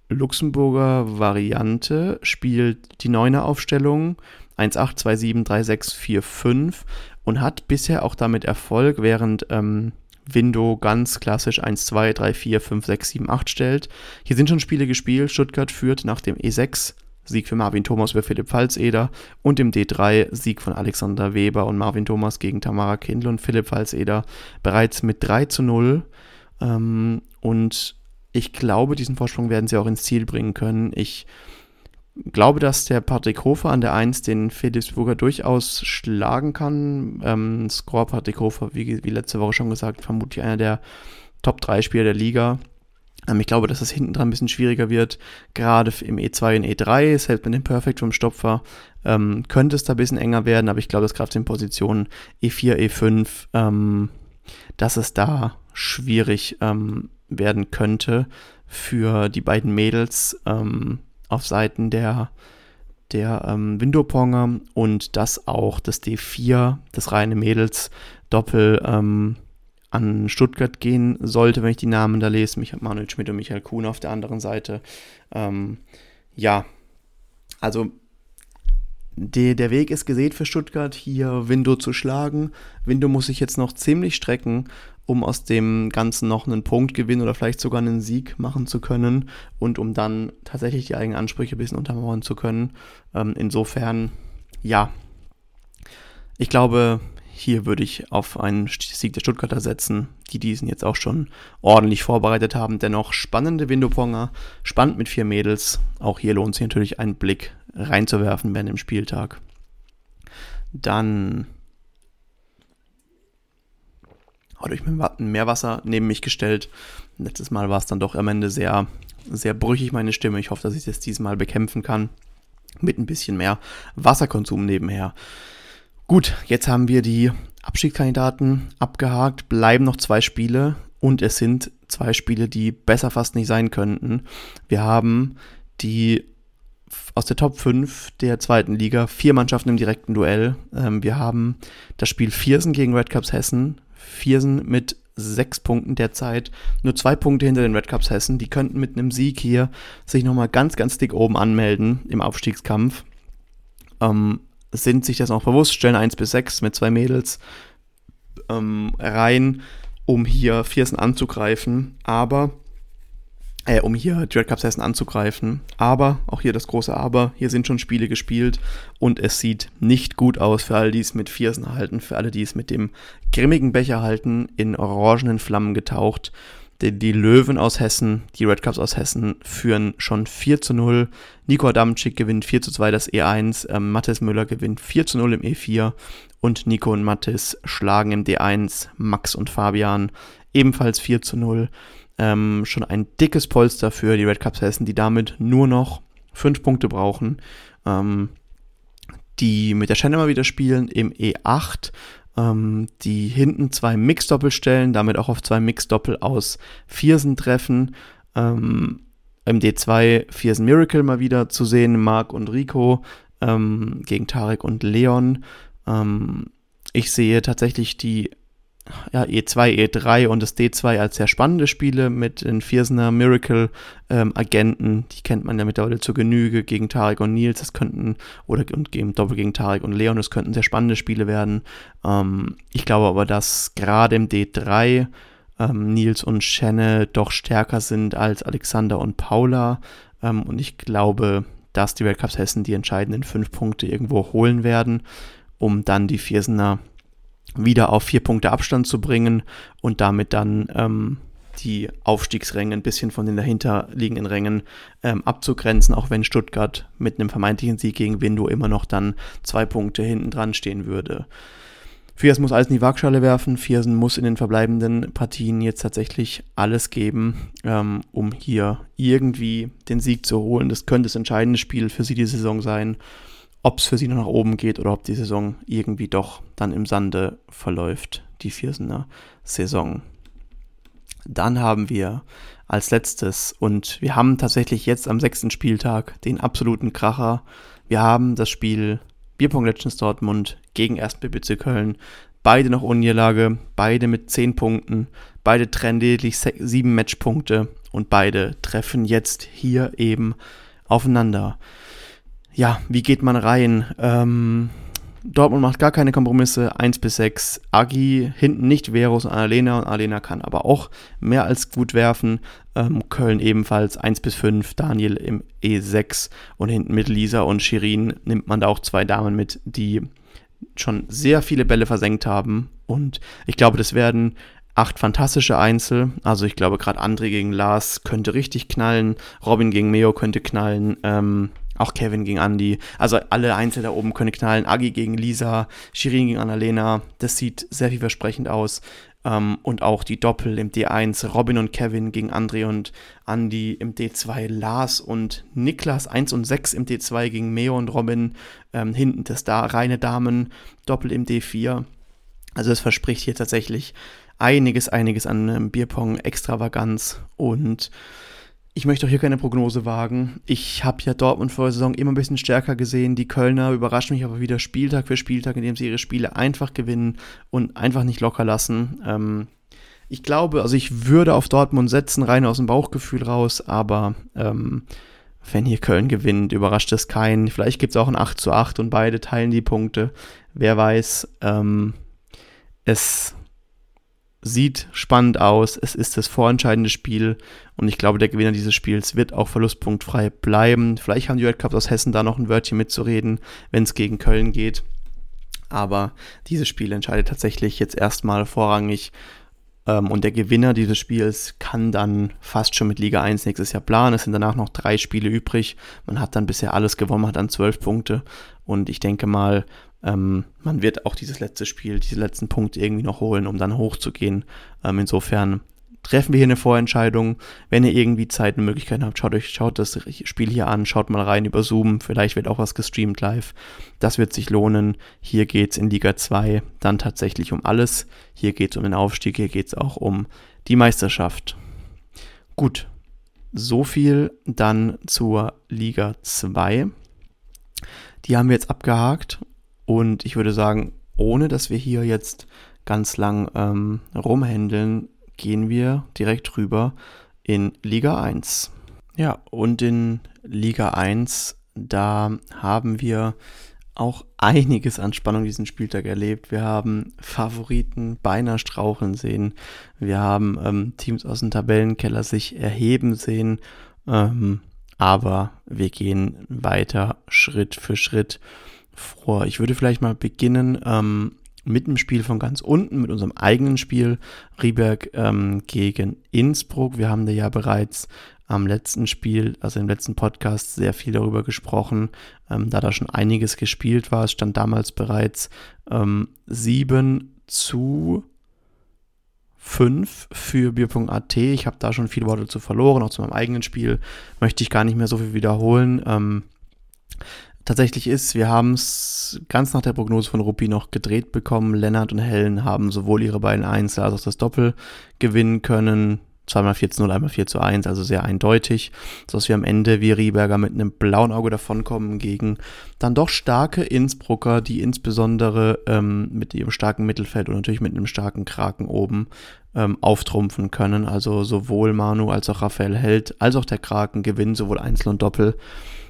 Luxemburger Variante, spielt die Neuner Aufstellung. 1-8, 2-7, 3-6, 4-5 und hat bisher auch damit Erfolg, während ähm, Window ganz klassisch 1, 2, 3, 4, 5, 6, 7, 8 stellt. Hier sind schon Spiele gespielt. Stuttgart führt nach dem E6 Sieg für Marvin Thomas über Philipp Pfalzeder und dem D3 Sieg von Alexander Weber und Marvin Thomas gegen Tamara Kindl und Philipp Pfalzeder bereits mit 3 zu 0. Ähm, und ich glaube, diesen Vorsprung werden sie auch ins Ziel bringen können. Ich glaube, dass der Patrick Hofer an der 1 den Felixburger durchaus schlagen kann. Ähm, Score Patrick Hofer, wie, wie letzte Woche schon gesagt, vermutlich einer der Top 3 Spieler der Liga. Ähm, ich glaube, dass es hinten dran ein bisschen schwieriger wird. Gerade im E2 und E3, selbst mit dem Perfect vom Stopfer, ähm, könnte es da ein bisschen enger werden, aber ich glaube, dass gerade in Positionen E4, E5, ähm, dass es da schwierig ähm, werden könnte für die beiden Mädels. Ähm, auf Seiten der, der ähm, Windowponger und dass auch das D4, das reine Mädels-Doppel, ähm, an Stuttgart gehen sollte, wenn ich die Namen da lese. Mich Manuel Schmidt und Michael Kuhn auf der anderen Seite. Ähm, ja, also die, der Weg ist gesät für Stuttgart, hier Window zu schlagen. Window muss sich jetzt noch ziemlich strecken, um aus dem Ganzen noch einen Punkt gewinnen oder vielleicht sogar einen Sieg machen zu können und um dann tatsächlich die eigenen Ansprüche ein bisschen untermauern zu können. Ähm, insofern, ja, ich glaube, hier würde ich auf einen Sieg der Stuttgarter setzen, die diesen jetzt auch schon ordentlich vorbereitet haben. Dennoch spannende Windowponger, spannend mit vier Mädels. Auch hier lohnt sich natürlich einen Blick reinzuwerfen während dem Spieltag. Dann habe ich mit Meerwasser neben mich gestellt. Letztes Mal war es dann doch am Ende sehr, sehr brüchig, meine Stimme. Ich hoffe, dass ich das diesmal bekämpfen kann. Mit ein bisschen mehr Wasserkonsum nebenher. Gut, jetzt haben wir die Abstiegskandidaten abgehakt. Bleiben noch zwei Spiele und es sind zwei Spiele, die besser fast nicht sein könnten. Wir haben die aus der Top 5 der zweiten Liga vier Mannschaften im direkten Duell. Ähm, wir haben das Spiel Viersen gegen Red Cups Hessen. Viersen mit sechs Punkten derzeit, nur zwei Punkte hinter den Red Cups Hessen. Die könnten mit einem Sieg hier sich nochmal ganz, ganz dick oben anmelden im Aufstiegskampf. Ähm, sind sich das auch bewusst, stellen 1 bis 6 mit zwei Mädels ähm, rein, um hier Viersen anzugreifen. Aber äh, um hier Dread Cups Hessen anzugreifen. Aber, auch hier das große Aber, hier sind schon Spiele gespielt und es sieht nicht gut aus für alle, die es mit Viersen halten, für alle, die es mit dem grimmigen Becher halten, in orangenen Flammen getaucht. Die, die Löwen aus Hessen, die Red Cups aus Hessen führen schon 4 zu 0. Nico Adamczyk gewinnt 4 zu 2 das E1. Ähm, Mathis Müller gewinnt 4 zu 0 im E4. Und Nico und Mathis schlagen im D1 Max und Fabian ebenfalls 4 zu 0 ähm, schon ein dickes Polster für die Red Cups Hessen, die damit nur noch fünf Punkte brauchen. Ähm, die mit der Shannon mal wieder spielen im E8, ähm, die hinten zwei Mix-Doppel stellen, damit auch auf zwei Mix-Doppel aus Viersen treffen. Ähm, Im D2 Viersen Miracle mal wieder zu sehen, Marc und Rico ähm, gegen Tarek und Leon. Ähm, ich sehe tatsächlich die ja, E2, E3 und das D2 als sehr spannende Spiele mit den Viersener Miracle ähm, Agenten. Die kennt man ja mittlerweile zur Genüge gegen Tarek und Nils. Das könnten, oder und gegen, Doppel gegen Tarek und Leon, das könnten sehr spannende Spiele werden. Ähm, ich glaube aber, dass gerade im D3 ähm, Nils und Shenne doch stärker sind als Alexander und Paula. Ähm, und ich glaube, dass die Weltcups Hessen die entscheidenden fünf Punkte irgendwo holen werden, um dann die Viersener wieder auf vier Punkte Abstand zu bringen und damit dann ähm, die Aufstiegsränge ein bisschen von den dahinterliegenden Rängen ähm, abzugrenzen, auch wenn Stuttgart mit einem vermeintlichen Sieg gegen Window immer noch dann zwei Punkte hinten dran stehen würde. Viersen muss alles in die Waagschale werfen. Viersen muss in den verbleibenden Partien jetzt tatsächlich alles geben, ähm, um hier irgendwie den Sieg zu holen. Das könnte das entscheidende Spiel für sie die Saison sein ob es für sie noch nach oben geht oder ob die Saison irgendwie doch dann im Sande verläuft, die Viersener Saison. Dann haben wir als letztes und wir haben tatsächlich jetzt am sechsten Spieltag den absoluten Kracher. Wir haben das Spiel Bierpong Legends Dortmund gegen 1. BBC Köln. Beide noch ohne Niederlage, beide mit 10 Punkten, beide trennen lediglich 7 Matchpunkte und beide treffen jetzt hier eben aufeinander. Ja, wie geht man rein? Ähm, Dortmund macht gar keine Kompromisse, 1 bis 6. Agi hinten nicht Verus und Alena und Alena kann aber auch mehr als gut werfen. Ähm, Köln ebenfalls 1 bis 5, Daniel im E6 und hinten mit Lisa und Shirin nimmt man da auch zwei Damen mit, die schon sehr viele Bälle versenkt haben. Und ich glaube, das werden acht fantastische Einzel. Also ich glaube, gerade André gegen Lars könnte richtig knallen. Robin gegen Meo könnte knallen. Ähm, auch Kevin gegen Andy. Also alle Einzel da oben können knallen. Agi gegen Lisa, Shirin gegen Annalena. Das sieht sehr vielversprechend aus. Ähm, und auch die Doppel im D1. Robin und Kevin gegen André und Andy im D2. Lars und Niklas 1 und 6 im D2 gegen Meo und Robin. Ähm, hinten das da reine Damen. Doppel im D4. Also es verspricht hier tatsächlich einiges, einiges an ähm, Bierpong-Extravaganz und ich möchte auch hier keine Prognose wagen. Ich habe ja Dortmund vor der Saison immer ein bisschen stärker gesehen. Die Kölner überraschen mich aber wieder Spieltag für Spieltag, indem sie ihre Spiele einfach gewinnen und einfach nicht locker lassen. Ähm, ich glaube, also ich würde auf Dortmund setzen, rein aus dem Bauchgefühl raus, aber ähm, wenn hier Köln gewinnt, überrascht es keinen. Vielleicht gibt es auch ein 8 zu 8 und beide teilen die Punkte. Wer weiß. Ähm, es sieht spannend aus. Es ist das vorentscheidende Spiel und ich glaube, der Gewinner dieses Spiels wird auch verlustpunktfrei bleiben. Vielleicht haben die Red Cups aus Hessen da noch ein Wörtchen mitzureden, wenn es gegen Köln geht. Aber dieses Spiel entscheidet tatsächlich jetzt erstmal vorrangig. Ähm, und der Gewinner dieses Spiels kann dann fast schon mit Liga 1 nächstes Jahr planen. Es sind danach noch drei Spiele übrig. Man hat dann bisher alles gewonnen, hat dann zwölf Punkte. Und ich denke mal, ähm, man wird auch dieses letzte Spiel, diese letzten Punkte irgendwie noch holen, um dann hochzugehen. Ähm, insofern treffen wir hier eine Vorentscheidung. Wenn ihr irgendwie Zeit und Möglichkeiten habt, schaut euch, schaut das Spiel hier an, schaut mal rein über Zoom, vielleicht wird auch was gestreamt live. Das wird sich lohnen. Hier geht es in Liga 2 dann tatsächlich um alles. Hier geht es um den Aufstieg, hier geht es auch um die Meisterschaft. Gut, so viel dann zur Liga 2. Die haben wir jetzt abgehakt und ich würde sagen, ohne dass wir hier jetzt ganz lang ähm, rumhändeln, gehen wir direkt rüber in Liga 1. Ja, und in Liga 1, da haben wir auch einiges an Spannung diesen Spieltag erlebt. Wir haben Favoriten beinahe straucheln sehen. Wir haben ähm, Teams aus dem Tabellenkeller sich erheben sehen. Ähm, aber wir gehen weiter Schritt für Schritt vor. Ich würde vielleicht mal beginnen ähm, mit dem Spiel von ganz unten, mit unserem eigenen Spiel Rieberg ähm, gegen Innsbruck. Wir haben da ja bereits am letzten Spiel, also im letzten Podcast, sehr viel darüber gesprochen, ähm, da da schon einiges gespielt war. Es stand damals bereits ähm, 7 zu 5 für Bier.at. Ich habe da schon viele Worte zu verloren, auch zu meinem eigenen Spiel. Möchte ich gar nicht mehr so viel wiederholen. Ähm, tatsächlich ist, wir haben es ganz nach der Prognose von Ruppi noch gedreht bekommen. Lennart und Helen haben sowohl ihre beiden Einzel als auch das Doppel gewinnen können. Zweimal 4 zu 0, einmal 4 zu 1, also sehr eindeutig, sodass wir am Ende wie Rieberger mit einem blauen Auge davonkommen gegen dann doch starke Innsbrucker, die insbesondere ähm, mit ihrem starken Mittelfeld und natürlich mit einem starken Kraken oben ähm, auftrumpfen können. Also sowohl Manu als auch Raphael Held als auch der Kraken gewinnen sowohl Einzel und Doppel.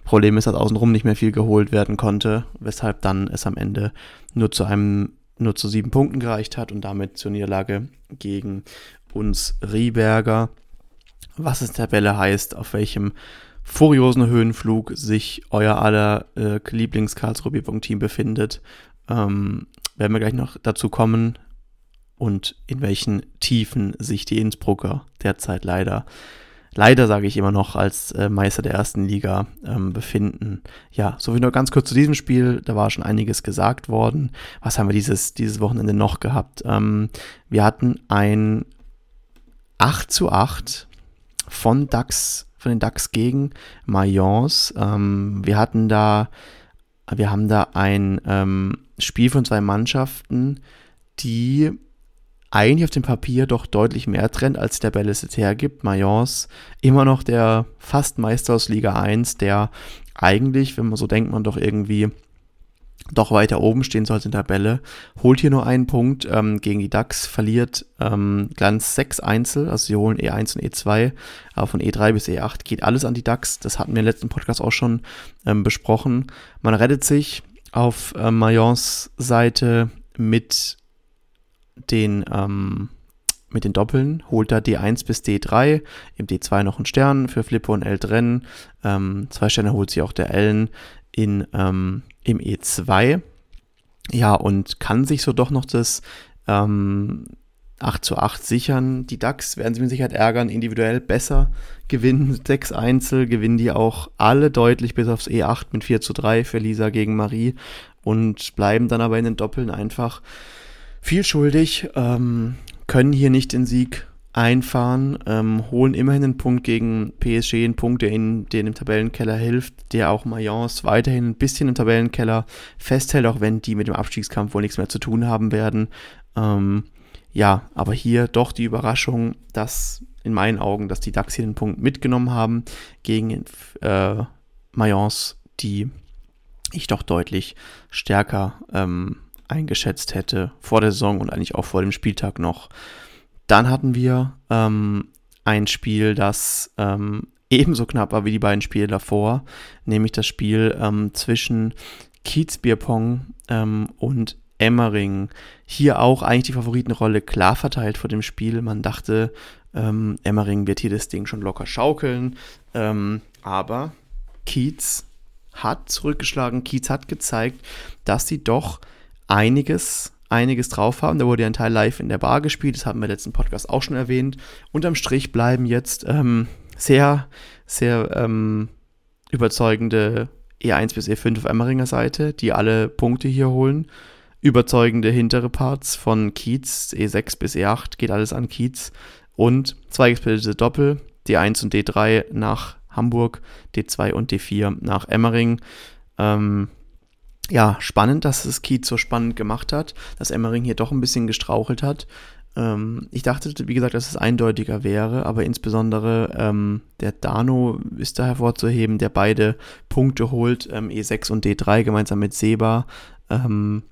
Problem ist, dass außenrum nicht mehr viel geholt werden konnte, weshalb dann es am Ende nur zu einem nur zu sieben Punkten gereicht hat und damit zur Niederlage gegen uns Rieberger. Was es Tabelle heißt, auf welchem furiosen Höhenflug sich euer aller äh, Lieblings-Karlsruhe-Team befindet, ähm, werden wir gleich noch dazu kommen und in welchen Tiefen sich die Innsbrucker derzeit leider leider sage ich immer noch als äh, Meister der ersten Liga ähm, befinden. Ja, so wie nur ganz kurz zu diesem Spiel, da war schon einiges gesagt worden. Was haben wir dieses, dieses Wochenende noch gehabt? Ähm, wir hatten ein 8 zu 8 von DAX, von den DAX gegen Mayence. Ähm, wir hatten da, wir haben da ein ähm, Spiel von zwei Mannschaften, die eigentlich auf dem Papier doch deutlich mehr trennt, als die Tabelle es jetzt hergibt. Mayence immer noch der fast Meister aus Liga 1, der eigentlich, wenn man so denkt, man doch irgendwie doch weiter oben stehen sollte in der Tabelle, holt hier nur einen Punkt ähm, gegen die DAX, verliert ähm, Glanz 6 Einzel, also sie holen E1 und E2, aber von E3 bis E8 geht alles an die DAX, das hatten wir im letzten Podcast auch schon ähm, besprochen. Man rettet sich auf äh, Mayence Seite mit den ähm, mit den Doppeln, holt da D1 bis D3, im D2 noch einen Stern für Flippo und Eldren, ähm, zwei Sterne holt sie auch der Ellen in ähm, im E2. Ja, und kann sich so doch noch das ähm, 8 zu 8 sichern. Die DAX werden sie mit Sicherheit ärgern, individuell besser gewinnen. (laughs) Sechs Einzel gewinnen die auch alle deutlich bis aufs E8 mit 4 zu 3 für Lisa gegen Marie und bleiben dann aber in den Doppeln einfach viel schuldig, ähm, können hier nicht den Sieg einfahren, ähm, holen immerhin einen Punkt gegen PSG, einen Punkt, der ihnen den im Tabellenkeller hilft, der auch Mayence weiterhin ein bisschen im Tabellenkeller festhält, auch wenn die mit dem Abstiegskampf wohl nichts mehr zu tun haben werden. Ähm, ja, aber hier doch die Überraschung, dass in meinen Augen, dass die DAX hier den Punkt mitgenommen haben gegen äh, Mayence, die ich doch deutlich stärker ähm, eingeschätzt hätte vor der Saison und eigentlich auch vor dem Spieltag noch. Dann hatten wir ähm, ein Spiel, das ähm, ebenso knapp war wie die beiden Spiele davor, nämlich das Spiel ähm, zwischen Kiezbierpong ähm, und Emmering. Hier auch eigentlich die Favoritenrolle klar verteilt vor dem Spiel. Man dachte, ähm, Emmering wird hier das Ding schon locker schaukeln, ähm, aber Kiez hat zurückgeschlagen. Kiez hat gezeigt, dass sie doch einiges einiges drauf haben. Da wurde ja ein Teil live in der Bar gespielt, das haben wir im letzten Podcast auch schon erwähnt. Unterm Strich bleiben jetzt ähm, sehr, sehr ähm, überzeugende E1 bis E5 auf Emmeringer Seite, die alle Punkte hier holen. Überzeugende hintere Parts von Kiez, E6 bis E8 geht alles an Kiez. Und zwei Doppel, D1 und D3 nach Hamburg, D2 und D4 nach Emmering. Ähm, ja, spannend, dass es Kiez so spannend gemacht hat, dass Emmering hier doch ein bisschen gestrauchelt hat. Ähm, ich dachte, wie gesagt, dass es eindeutiger wäre, aber insbesondere ähm, der Dano ist da hervorzuheben, der beide Punkte holt, ähm, E6 und D3 gemeinsam mit Seba. Ähm,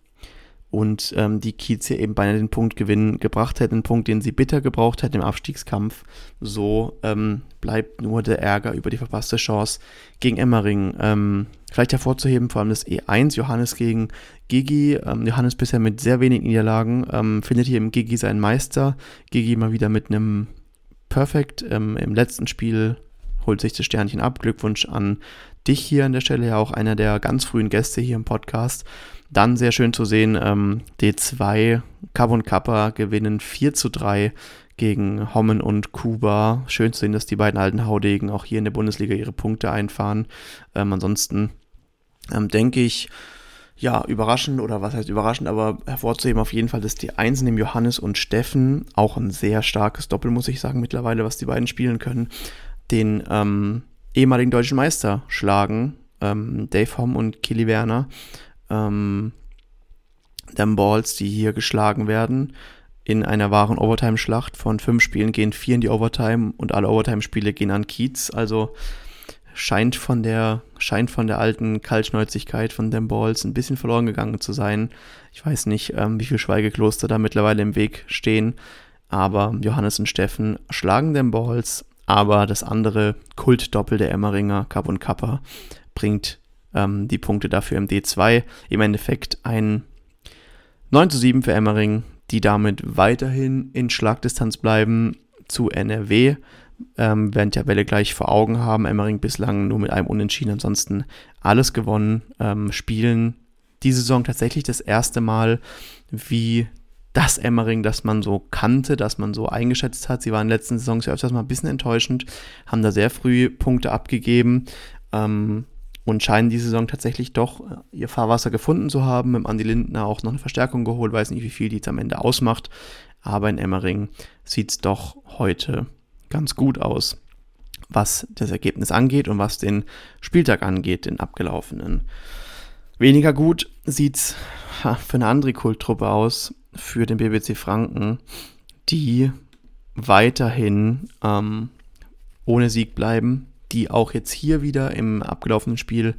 und ähm, die Kiez hier eben beinahe den Punkt gewinnen gebracht hätten, einen Punkt, den sie bitter gebraucht hätten im Abstiegskampf. So ähm, bleibt nur der Ärger über die verpasste Chance gegen Emmering. Ähm, vielleicht hervorzuheben, vor allem das E1, Johannes gegen Gigi. Ähm, Johannes bisher mit sehr wenigen Niederlagen, ähm, findet hier im Gigi seinen Meister. Gigi mal wieder mit einem Perfect ähm, im letzten Spiel holt sich das Sternchen ab. Glückwunsch an dich hier an der Stelle, ja auch einer der ganz frühen Gäste hier im Podcast. Dann sehr schön zu sehen, ähm, D2, Kapp und Kappa gewinnen 4 zu 3 gegen Hommen und Kuba. Schön zu sehen, dass die beiden alten Haudegen auch hier in der Bundesliga ihre Punkte einfahren. Ähm, ansonsten ähm, denke ich, ja, überraschend oder was heißt überraschend, aber hervorzuheben auf jeden Fall, dass die Einsen im Johannes und Steffen, auch ein sehr starkes Doppel, muss ich sagen, mittlerweile, was die beiden spielen können, den ähm, ehemaligen deutschen Meister schlagen, ähm, Dave Homm und Kili Werner ähm, den Balls, die hier geschlagen werden. In einer wahren Overtime-Schlacht von fünf Spielen gehen vier in die Overtime und alle Overtime-Spiele gehen an Kiez. Also scheint von der, scheint von der alten Kaltschnäuzigkeit von den Balls ein bisschen verloren gegangen zu sein. Ich weiß nicht, ähm, wie viele Schweigekloster da mittlerweile im Weg stehen. Aber Johannes und Steffen schlagen den Balls. Aber das andere Kultdoppel der Emmeringer, Kapp und Kappa, bringt ähm, die Punkte dafür im D2. Im Endeffekt ein 9 zu 7 für Emmering, die damit weiterhin in Schlagdistanz bleiben zu NRW. Ähm, während Tabelle gleich vor Augen haben. Emmering bislang nur mit einem Unentschieden, ansonsten alles gewonnen. Ähm, spielen die Saison tatsächlich das erste Mal wie das Emmering, das man so kannte, das man so eingeschätzt hat. Sie waren in den letzten Saisons ja öfters mal ein bisschen enttäuschend, haben da sehr früh Punkte abgegeben. Ähm, und scheinen die Saison tatsächlich doch äh, ihr Fahrwasser gefunden zu haben. Mit Andi Lindner auch noch eine Verstärkung geholt, weiß nicht, wie viel die jetzt am Ende ausmacht. Aber in Emmering sieht es doch heute ganz gut aus, was das Ergebnis angeht und was den Spieltag angeht, den abgelaufenen. Weniger gut sieht es für eine andere Kulttruppe aus, für den BBC Franken, die weiterhin ähm, ohne Sieg bleiben, die auch jetzt hier wieder im abgelaufenen Spiel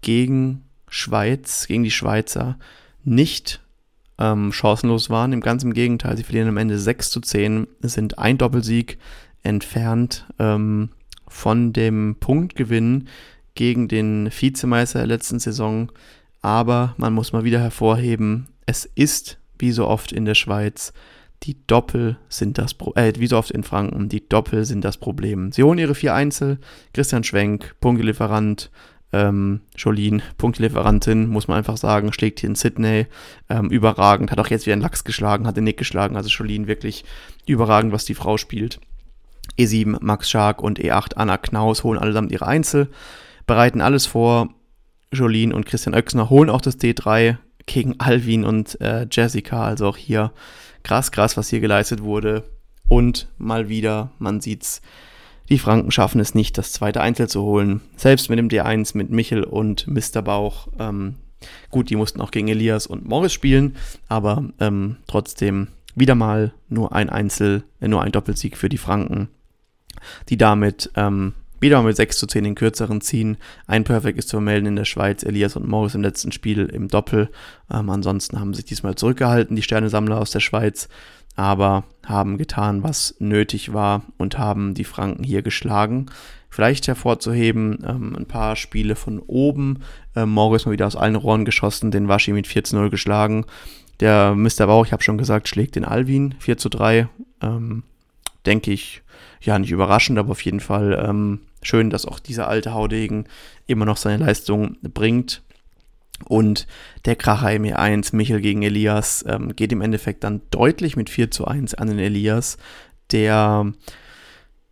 gegen Schweiz, gegen die Schweizer nicht ähm, chancenlos waren. Im ganzen Gegenteil, sie verlieren am Ende 6 zu 10, sind ein Doppelsieg entfernt ähm, von dem Punktgewinn gegen den Vizemeister der letzten Saison. Aber man muss mal wieder hervorheben, es ist, wie so oft in der Schweiz, die Doppel sind das Pro äh, wie so oft in Franken, die Doppel sind das Problem. Sie holen ihre vier Einzel, Christian Schwenk, Punktelieferant, ähm, Jolien, Punktelieferantin, muss man einfach sagen, schlägt hier in Sydney ähm, überragend, hat auch jetzt wieder einen Lachs geschlagen, hat den Nick geschlagen, also Jolien wirklich überragend, was die Frau spielt. E7 Max Schark und E8 Anna Knaus holen allesamt ihre Einzel, bereiten alles vor. Jolien und Christian Oechsner holen auch das D3 gegen Alvin und äh, Jessica, also auch hier krass, krass, was hier geleistet wurde. Und mal wieder, man sieht's, die Franken schaffen es nicht, das zweite Einzel zu holen. Selbst mit dem D1 mit Michel und Mr. Bauch. Ähm, gut, die mussten auch gegen Elias und Morris spielen, aber ähm, trotzdem wieder mal nur ein Einzel, äh, nur ein Doppelsieg für die Franken, die damit ähm, wieder mal mit 6 zu 10 den kürzeren ziehen. Ein Perfect ist zu vermelden in der Schweiz, Elias und Morris im letzten Spiel im Doppel. Ähm, ansonsten haben sich diesmal zurückgehalten, die Sternesammler aus der Schweiz aber haben getan, was nötig war und haben die Franken hier geschlagen. Vielleicht hervorzuheben, ähm, ein paar Spiele von oben. Ähm, Morris mal wieder aus allen Rohren geschossen, den Waschi mit 4 zu 0 geschlagen. Der Mr. Bauch, ich habe schon gesagt, schlägt den Alvin 4 zu 3. Ähm, denke ich, ja, nicht überraschend, aber auf jeden Fall ähm, schön, dass auch dieser alte Haudegen immer noch seine Leistung bringt. Und der Kracher im E1, Michel gegen Elias, ähm, geht im Endeffekt dann deutlich mit 4 zu 1 an den Elias, der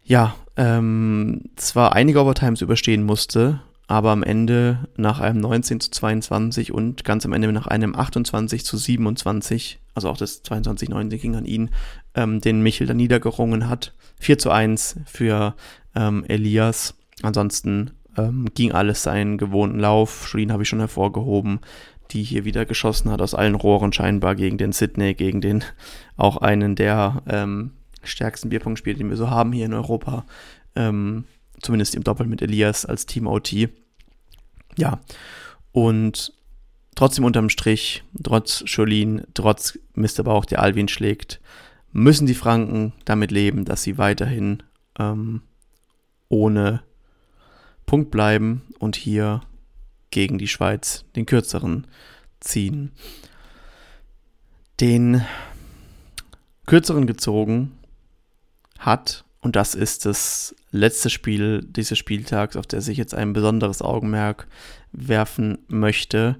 ja ähm, zwar einige Overtimes überstehen musste, aber am Ende nach einem 19 zu 22 und ganz am Ende nach einem 28 zu 27, also auch das 22-19 ging an ihn, ähm, den Michel dann niedergerungen hat. 4 zu 1 für ähm, Elias. Ansonsten ähm, ging alles seinen gewohnten Lauf. Shreen habe ich schon hervorgehoben, die hier wieder geschossen hat aus allen Rohren scheinbar gegen den Sydney, gegen den (laughs) auch einen der ähm, stärksten Bierpunktspiele, den wir so haben hier in Europa. Ähm, zumindest im Doppel mit Elias als Team OT. Ja, und trotzdem unterm Strich, trotz Jolien, trotz Mr. Bauch, der Alvin schlägt, müssen die Franken damit leben, dass sie weiterhin ähm, ohne Punkt bleiben und hier gegen die Schweiz den kürzeren ziehen. Den kürzeren gezogen hat, und das ist das letzte Spiel dieses Spieltags, auf das ich jetzt ein besonderes Augenmerk werfen möchte,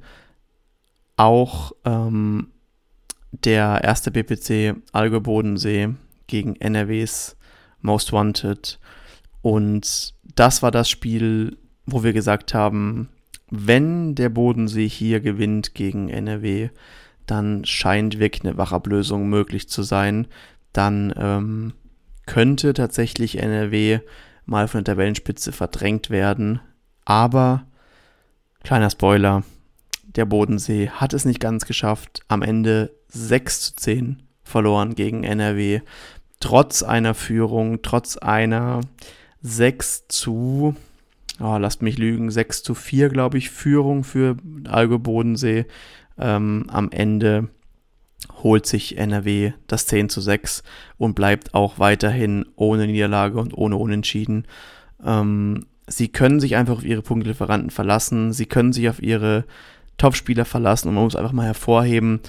auch ähm, der erste BPC Allgäu Bodensee gegen NRWs Most Wanted und das war das Spiel, wo wir gesagt haben, wenn der Bodensee hier gewinnt gegen NRW, dann scheint wirklich eine Wachablösung möglich zu sein. Dann ähm, könnte tatsächlich NRW mal von der Tabellenspitze verdrängt werden. Aber, kleiner Spoiler, der Bodensee hat es nicht ganz geschafft. Am Ende 6 zu 10 verloren gegen NRW. Trotz einer Führung, trotz einer 6 zu, oh, lasst mich lügen, 6 zu 4, glaube ich, Führung für Algo Bodensee. Ähm, am Ende holt sich NRW das 10 zu 6 und bleibt auch weiterhin ohne Niederlage und ohne Unentschieden. Ähm, sie können sich einfach auf ihre Punktelieferanten verlassen, sie können sich auf ihre Topspieler verlassen und man muss einfach mal hervorheben,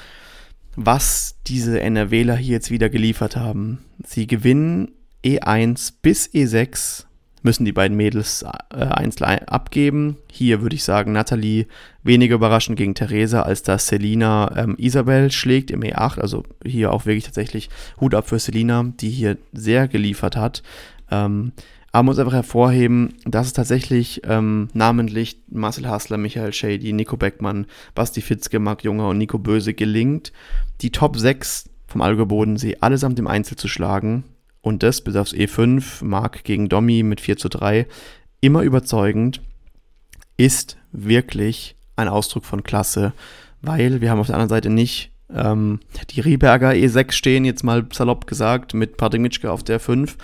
was diese NRWler hier jetzt wieder geliefert haben. Sie gewinnen E1 bis E6 müssen die beiden Mädels äh, einzeln abgeben. Hier würde ich sagen, Nathalie weniger überraschend gegen Theresa, als dass Selina ähm, Isabel schlägt im E8. Also hier auch wirklich tatsächlich Hut ab für Selina, die hier sehr geliefert hat. Ähm, aber muss einfach hervorheben, dass es tatsächlich ähm, namentlich Marcel Hassler, Michael Shady, Nico Beckmann, Basti Fitzke, Marc Junger und Nico Böse gelingt, die Top 6 vom Allgäu Bodensee allesamt im Einzel zu schlagen. Und das bis aufs E5, Mark gegen Domi mit 4 zu 3, immer überzeugend, ist wirklich ein Ausdruck von Klasse, weil wir haben auf der anderen Seite nicht ähm, die Rieberger E6 stehen, jetzt mal salopp gesagt, mit Patrick Mitschke auf der 5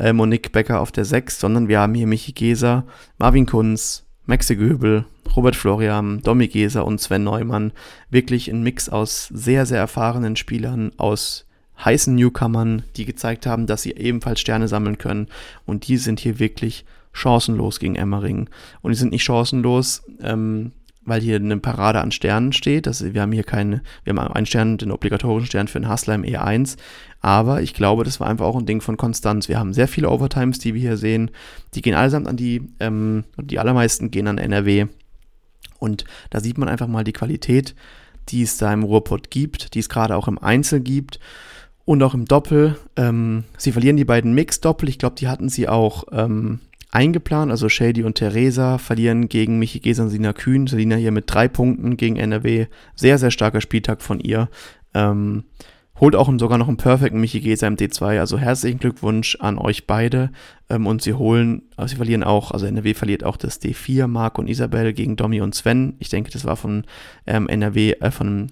äh, Monique Becker auf der 6, sondern wir haben hier Michi Geser, Marvin Kunz, Maxe Göbel, Robert Florian, Domi Geser und Sven Neumann. Wirklich ein Mix aus sehr, sehr erfahrenen Spielern, aus heißen Newcomern, die gezeigt haben, dass sie ebenfalls Sterne sammeln können. Und die sind hier wirklich chancenlos gegen Emmering. Und die sind nicht chancenlos, ähm, weil hier eine Parade an Sternen steht. Das, wir haben hier keine, wir haben einen Stern, den obligatorischen Stern für den Hustler im E1. Aber ich glaube, das war einfach auch ein Ding von Konstanz. Wir haben sehr viele Overtimes, die wir hier sehen. Die gehen allesamt an die, ähm, die allermeisten gehen an NRW. Und da sieht man einfach mal die Qualität, die es da im Ruhrpott gibt, die es gerade auch im Einzel gibt und auch im Doppel. Ähm, sie verlieren die beiden Mix-Doppel. Ich glaube, die hatten sie auch ähm, eingeplant. Also Shady und Theresa verlieren gegen Michi Geser und Sina Kühn. Selina hier mit drei Punkten gegen NRW. Sehr, sehr starker Spieltag von ihr. Ähm, holt auch sogar noch einen perfekten Michi Geser im D2. Also herzlichen Glückwunsch an euch beide. Ähm, und sie holen, also sie verlieren auch, also NRW verliert auch das D4, Marc und Isabel gegen Domi und Sven. Ich denke, das war von ähm, NRW, äh, von,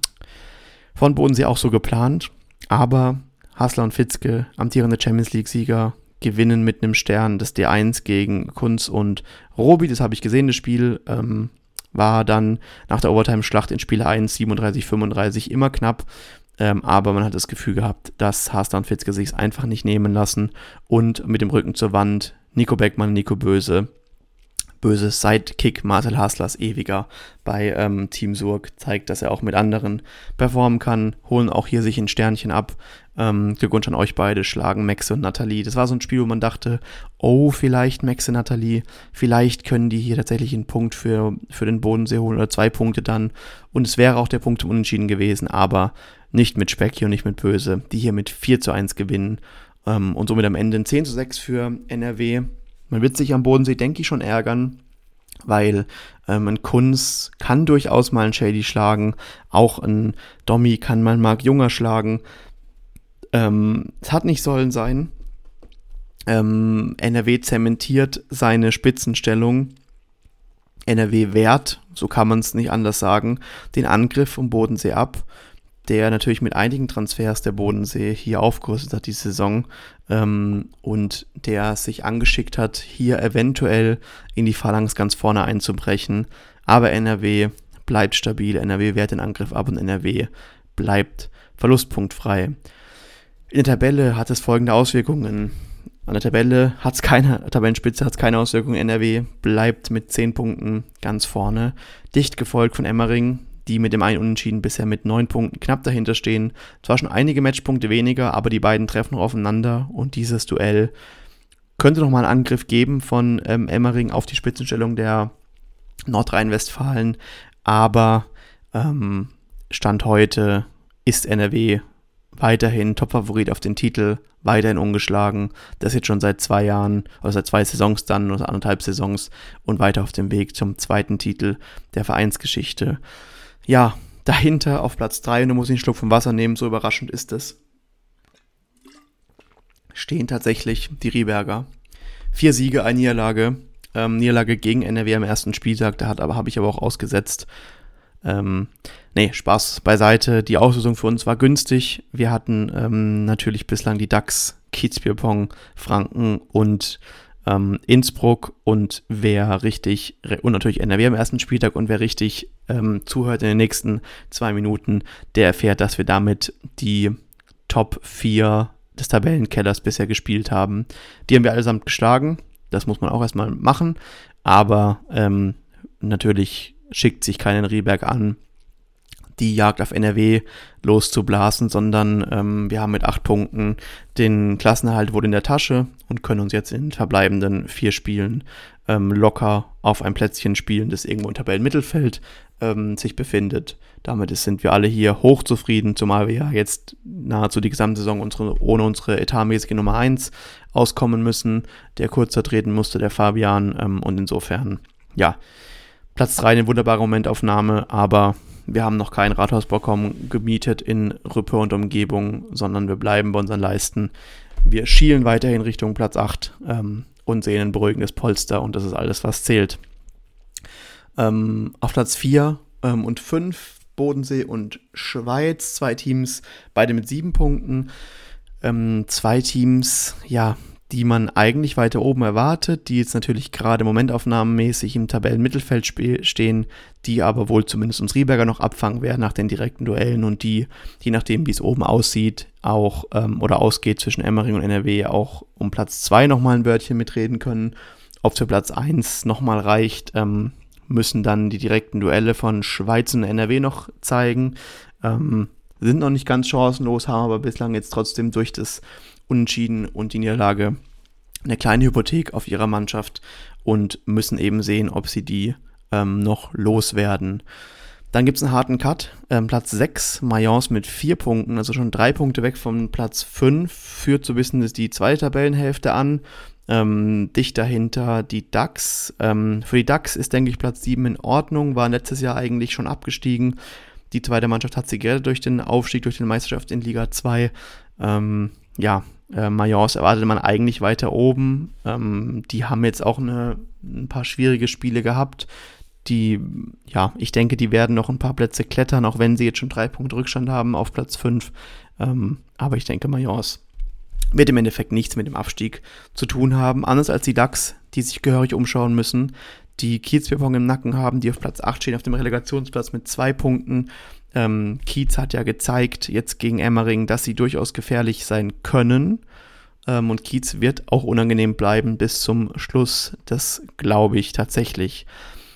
von Bodensee auch so geplant. Aber Hasler und Fitzke, amtierende Champions League-Sieger, gewinnen mit einem Stern das D1 gegen Kunz und Robi. Das habe ich gesehen, das Spiel. Ähm, war dann nach der Overtime-Schlacht in Spiel 1 37, 35 immer knapp. Ähm, aber man hat das Gefühl gehabt, dass Hasler und Fitzke sich einfach nicht nehmen lassen und mit dem Rücken zur Wand Nico Beckmann, Nico Böse böses Sidekick Marcel Haslers ewiger bei ähm, Team Surg zeigt, dass er auch mit anderen performen kann, holen auch hier sich ein Sternchen ab. Ähm, Glückwunsch an euch beide, schlagen Max und Nathalie. Das war so ein Spiel, wo man dachte, oh, vielleicht Max und Nathalie, vielleicht können die hier tatsächlich einen Punkt für, für den Bodensee holen oder zwei Punkte dann. Und es wäre auch der Punkt zum Unentschieden gewesen, aber nicht mit Specki und nicht mit Böse, die hier mit 4 zu 1 gewinnen ähm, und somit am Ende ein 10 zu 6 für NRW. Man wird sich am Bodensee, denke ich, schon ärgern, weil ähm, ein Kunz kann durchaus mal einen Shady schlagen, auch ein Dommy kann mal Mark Junger schlagen. Ähm, es hat nicht sollen sein. Ähm, NRW zementiert seine Spitzenstellung. NRW wehrt, so kann man es nicht anders sagen, den Angriff vom Bodensee ab der natürlich mit einigen Transfers der Bodensee hier aufgerüstet hat die Saison ähm, und der sich angeschickt hat, hier eventuell in die Phalanx ganz vorne einzubrechen. Aber NRW bleibt stabil, NRW wehrt den Angriff ab und NRW bleibt verlustpunktfrei. In der Tabelle hat es folgende Auswirkungen. An der Tabelle hat es keine, Tabellenspitze hat es keine Auswirkungen. NRW bleibt mit 10 Punkten ganz vorne. Dicht gefolgt von Emmering, die mit dem einen Unentschieden bisher mit neun Punkten knapp dahinter stehen. Zwar schon einige Matchpunkte weniger, aber die beiden treffen noch aufeinander und dieses Duell könnte nochmal einen Angriff geben von ähm, Emmering auf die Spitzenstellung der Nordrhein-Westfalen, aber ähm, Stand heute ist NRW weiterhin Topfavorit auf den Titel, weiterhin ungeschlagen. Das jetzt schon seit zwei Jahren, oder seit zwei Saisons dann, oder anderthalb Saisons und weiter auf dem Weg zum zweiten Titel der Vereinsgeschichte ja, dahinter auf Platz 3, und du musst einen Schluck vom Wasser nehmen, so überraschend ist es, stehen tatsächlich die Rieberger. Vier Siege, eine Niederlage. Ähm, Niederlage gegen NRW am ersten Spieltag, da aber habe ich aber auch ausgesetzt. Ähm, nee, Spaß beiseite. Die Auslösung für uns war günstig. Wir hatten ähm, natürlich bislang die DAX, Kiezbierpong, Franken und ähm, Innsbruck und wer richtig, und natürlich NRW am ersten Spieltag und wer richtig ähm, zuhört in den nächsten zwei Minuten, der erfährt, dass wir damit die Top 4 des Tabellenkellers bisher gespielt haben. Die haben wir allesamt geschlagen. Das muss man auch erstmal machen. Aber ähm, natürlich schickt sich keinen Rieberg an, die Jagd auf NRW loszublasen, sondern ähm, wir haben mit acht Punkten den Klassenerhalt wohl in der Tasche und können uns jetzt in verbleibenden vier Spielen ähm, locker auf ein Plätzchen spielen, das irgendwo im Tabellenmittelfeld ähm, sich befindet. Damit sind wir alle hier hochzufrieden, zumal wir ja jetzt nahezu die gesamte Saison unsere, ohne unsere etatmäßige Nummer 1 auskommen müssen. Der kurz treten musste, der Fabian. Ähm, und insofern, ja, Platz 3 eine wunderbare Momentaufnahme, aber wir haben noch keinen Rathausbalkon gemietet in Rüppe und Umgebung, sondern wir bleiben bei unseren Leisten. Wir schielen weiterhin Richtung Platz 8 ähm, und sehen ein beruhigendes Polster und das ist alles, was zählt. Ähm, auf Platz 4 ähm, und 5 Bodensee und Schweiz. Zwei Teams, beide mit sieben Punkten. Ähm, zwei Teams, ja, die man eigentlich weiter oben erwartet, die jetzt natürlich gerade momentaufnahmenmäßig im Tabellenmittelfeld stehen, die aber wohl zumindest uns Rieberger noch abfangen werden nach den direkten Duellen und die, je nachdem wie es oben aussieht, auch ähm, oder ausgeht zwischen Emmering und NRW, auch um Platz 2 nochmal ein Wörtchen mitreden können. Ob für Platz 1 nochmal reicht, ähm, müssen dann die direkten Duelle von Schweiz und NRW noch zeigen. Ähm, sind noch nicht ganz chancenlos, haben aber bislang jetzt trotzdem durch das Unentschieden und die Niederlage eine kleine Hypothek auf ihrer Mannschaft und müssen eben sehen, ob sie die ähm, noch loswerden. Dann gibt es einen harten Cut. Ähm, Platz 6, Mayence mit 4 Punkten, also schon 3 Punkte weg von Platz 5, führt so ein bisschen die zweite Tabellenhälfte an. Ähm, dicht dahinter die DAX. Ähm, für die DAX ist, denke ich, Platz 7 in Ordnung, war letztes Jahr eigentlich schon abgestiegen. Die zweite Mannschaft hat sie gerettet durch den Aufstieg, durch die Meisterschaft in Liga 2. Ähm, ja, äh, Mayence erwartet man eigentlich weiter oben. Ähm, die haben jetzt auch eine, ein paar schwierige Spiele gehabt. Die, ja, ich denke, die werden noch ein paar Plätze klettern, auch wenn sie jetzt schon drei Punkte Rückstand haben auf Platz 5. Ähm, aber ich denke, Mayence wird im Endeffekt nichts mit dem Abstieg zu tun haben. Anders als die DAX, die sich gehörig umschauen müssen, die Kiezbierpong im Nacken haben, die auf Platz 8 stehen, auf dem Relegationsplatz mit zwei Punkten. Ähm, Kiez hat ja gezeigt, jetzt gegen Emmering, dass sie durchaus gefährlich sein können. Ähm, und Kiez wird auch unangenehm bleiben bis zum Schluss. Das glaube ich tatsächlich.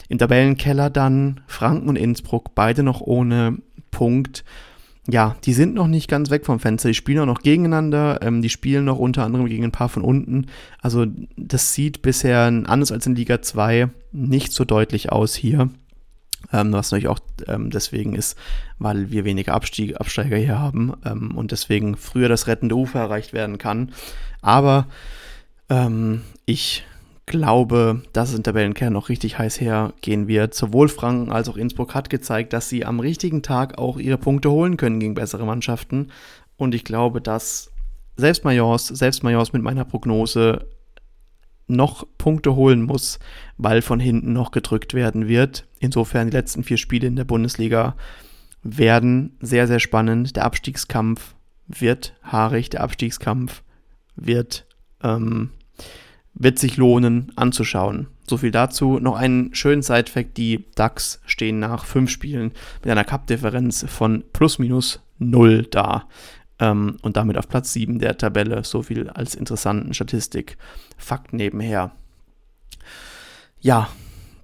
Im Tabellenkeller dann Franken und Innsbruck, beide noch ohne Punkt. Ja, die sind noch nicht ganz weg vom Fenster. Die spielen auch noch gegeneinander. Ähm, die spielen noch unter anderem gegen ein paar von unten. Also, das sieht bisher anders als in Liga 2 nicht so deutlich aus hier. Ähm, was natürlich auch ähm, deswegen ist, weil wir weniger Abstieg, Absteiger hier haben ähm, und deswegen früher das rettende Ufer erreicht werden kann. Aber ähm, ich glaube, dass es in Tabellenkern noch richtig heiß hergehen wird. Sowohl Franken als auch Innsbruck hat gezeigt, dass sie am richtigen Tag auch ihre Punkte holen können gegen bessere Mannschaften. Und ich glaube, dass selbst Mayence, selbst Mayence mit meiner Prognose noch Punkte holen muss, weil von hinten noch gedrückt werden wird. Insofern die letzten vier Spiele in der Bundesliga werden sehr, sehr spannend. Der Abstiegskampf wird haarig, der Abstiegskampf wird, ähm, wird sich lohnen anzuschauen. So viel dazu. Noch einen schönen Side-Fact: Die DAX stehen nach fünf Spielen mit einer Cup-Differenz von plus minus null da ähm, und damit auf Platz 7 der Tabelle. So viel als interessanten Statistik-Fakt nebenher. Ja,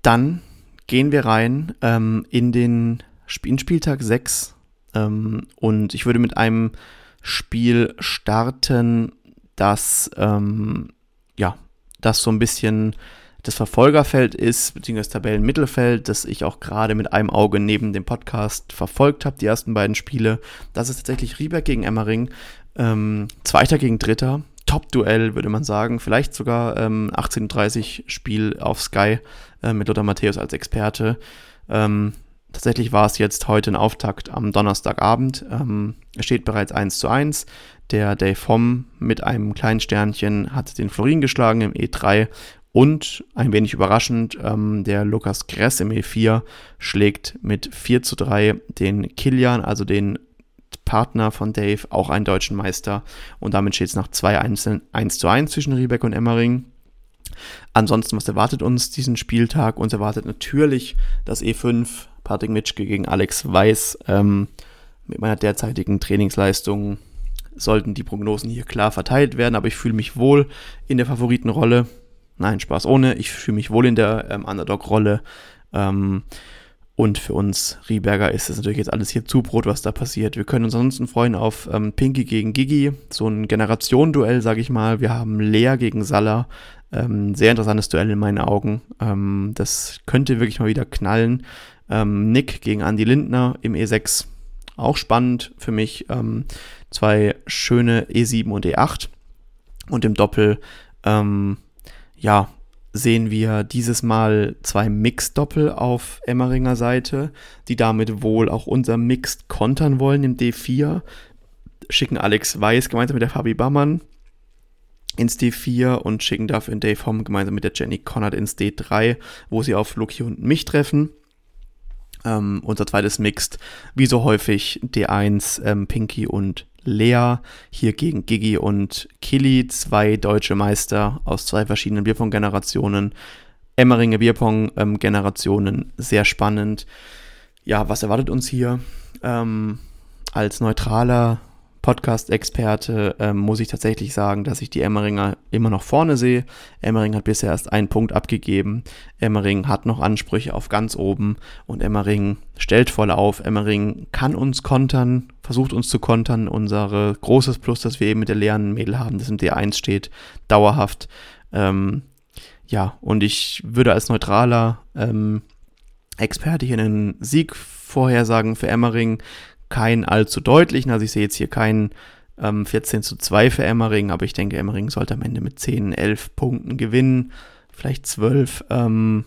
dann gehen wir rein ähm, in den in Spieltag 6 ähm, und ich würde mit einem Spiel starten, das ähm, ja, das so ein bisschen das Verfolgerfeld ist, beziehungsweise das Tabellenmittelfeld, das ich auch gerade mit einem Auge neben dem Podcast verfolgt habe, die ersten beiden Spiele. Das ist tatsächlich Rieberg gegen Emmering, ähm, Zweiter gegen Dritter. Top-Duell, würde man sagen. Vielleicht sogar ähm, 18.30 Spiel auf Sky äh, mit Lothar Matthäus als Experte. Ähm, tatsächlich war es jetzt heute ein Auftakt am Donnerstagabend. Ähm, es steht bereits 1 zu 1. Der Dave Homm mit einem kleinen Sternchen hat den Florin geschlagen im E3 und ein wenig überraschend, ähm, der Lukas Gress im E4 schlägt mit 4 zu 3 den Kilian, also den Partner von Dave, auch einen deutschen Meister. Und damit steht es nach zwei Einzelnen 1 zu 1 zwischen Riebeck und Emmering. Ansonsten, was erwartet uns diesen Spieltag? Uns erwartet natürlich das E5 Patrick Mitschke gegen Alex Weiß. Ähm, mit meiner derzeitigen Trainingsleistung sollten die Prognosen hier klar verteilt werden, aber ich fühle mich wohl in der Favoritenrolle. Nein, Spaß ohne. Ich fühle mich wohl in der ähm, Underdog-Rolle. Ähm, und für uns Rieberger ist es natürlich jetzt alles hier Zubrot, was da passiert. Wir können uns ansonsten freuen auf ähm, Pinky gegen Gigi, so ein Generationenduell, sage ich mal. Wir haben Lea gegen Salah. Ähm, sehr interessantes Duell in meinen Augen. Ähm, das könnte wirklich mal wieder knallen. Ähm, Nick gegen Andy Lindner im E6. Auch spannend für mich. Ähm, zwei schöne E7 und E8. Und im Doppel ähm, ja, sehen wir dieses Mal zwei Mixed-Doppel auf Emmeringer Seite, die damit wohl auch unser Mixed kontern wollen im D4. Schicken Alex Weiß gemeinsam mit der Fabi Bammann ins D4 und schicken dafür in Dave Homm gemeinsam mit der Jenny Connard ins D3, wo sie auf Lucky und mich treffen. Ähm, unser zweites Mixed, wie so häufig, D1, ähm, Pinky und Lea. Hier gegen Gigi und Killy, zwei deutsche Meister aus zwei verschiedenen Bierpong-Generationen. Emmeringer Bierpong-Generationen, sehr spannend. Ja, was erwartet uns hier? Ähm, als neutraler Podcast-Experte ähm, muss ich tatsächlich sagen, dass ich die Emmeringer immer noch vorne sehe. Emmering hat bisher erst einen Punkt abgegeben. Emmering hat noch Ansprüche auf ganz oben und Emmering stellt voll auf. Emmering kann uns kontern, versucht uns zu kontern. Unser großes Plus, das wir eben mit der leeren Mädel haben, das im D1 steht, dauerhaft. Ähm, ja, und ich würde als neutraler ähm, Experte hier einen Sieg vorhersagen für Emmering keinen allzu deutlichen. Also ich sehe jetzt hier keinen ähm, 14 zu 2 für Emmering, aber ich denke, Emmering sollte am Ende mit 10, 11 Punkten gewinnen, vielleicht 12. Ähm,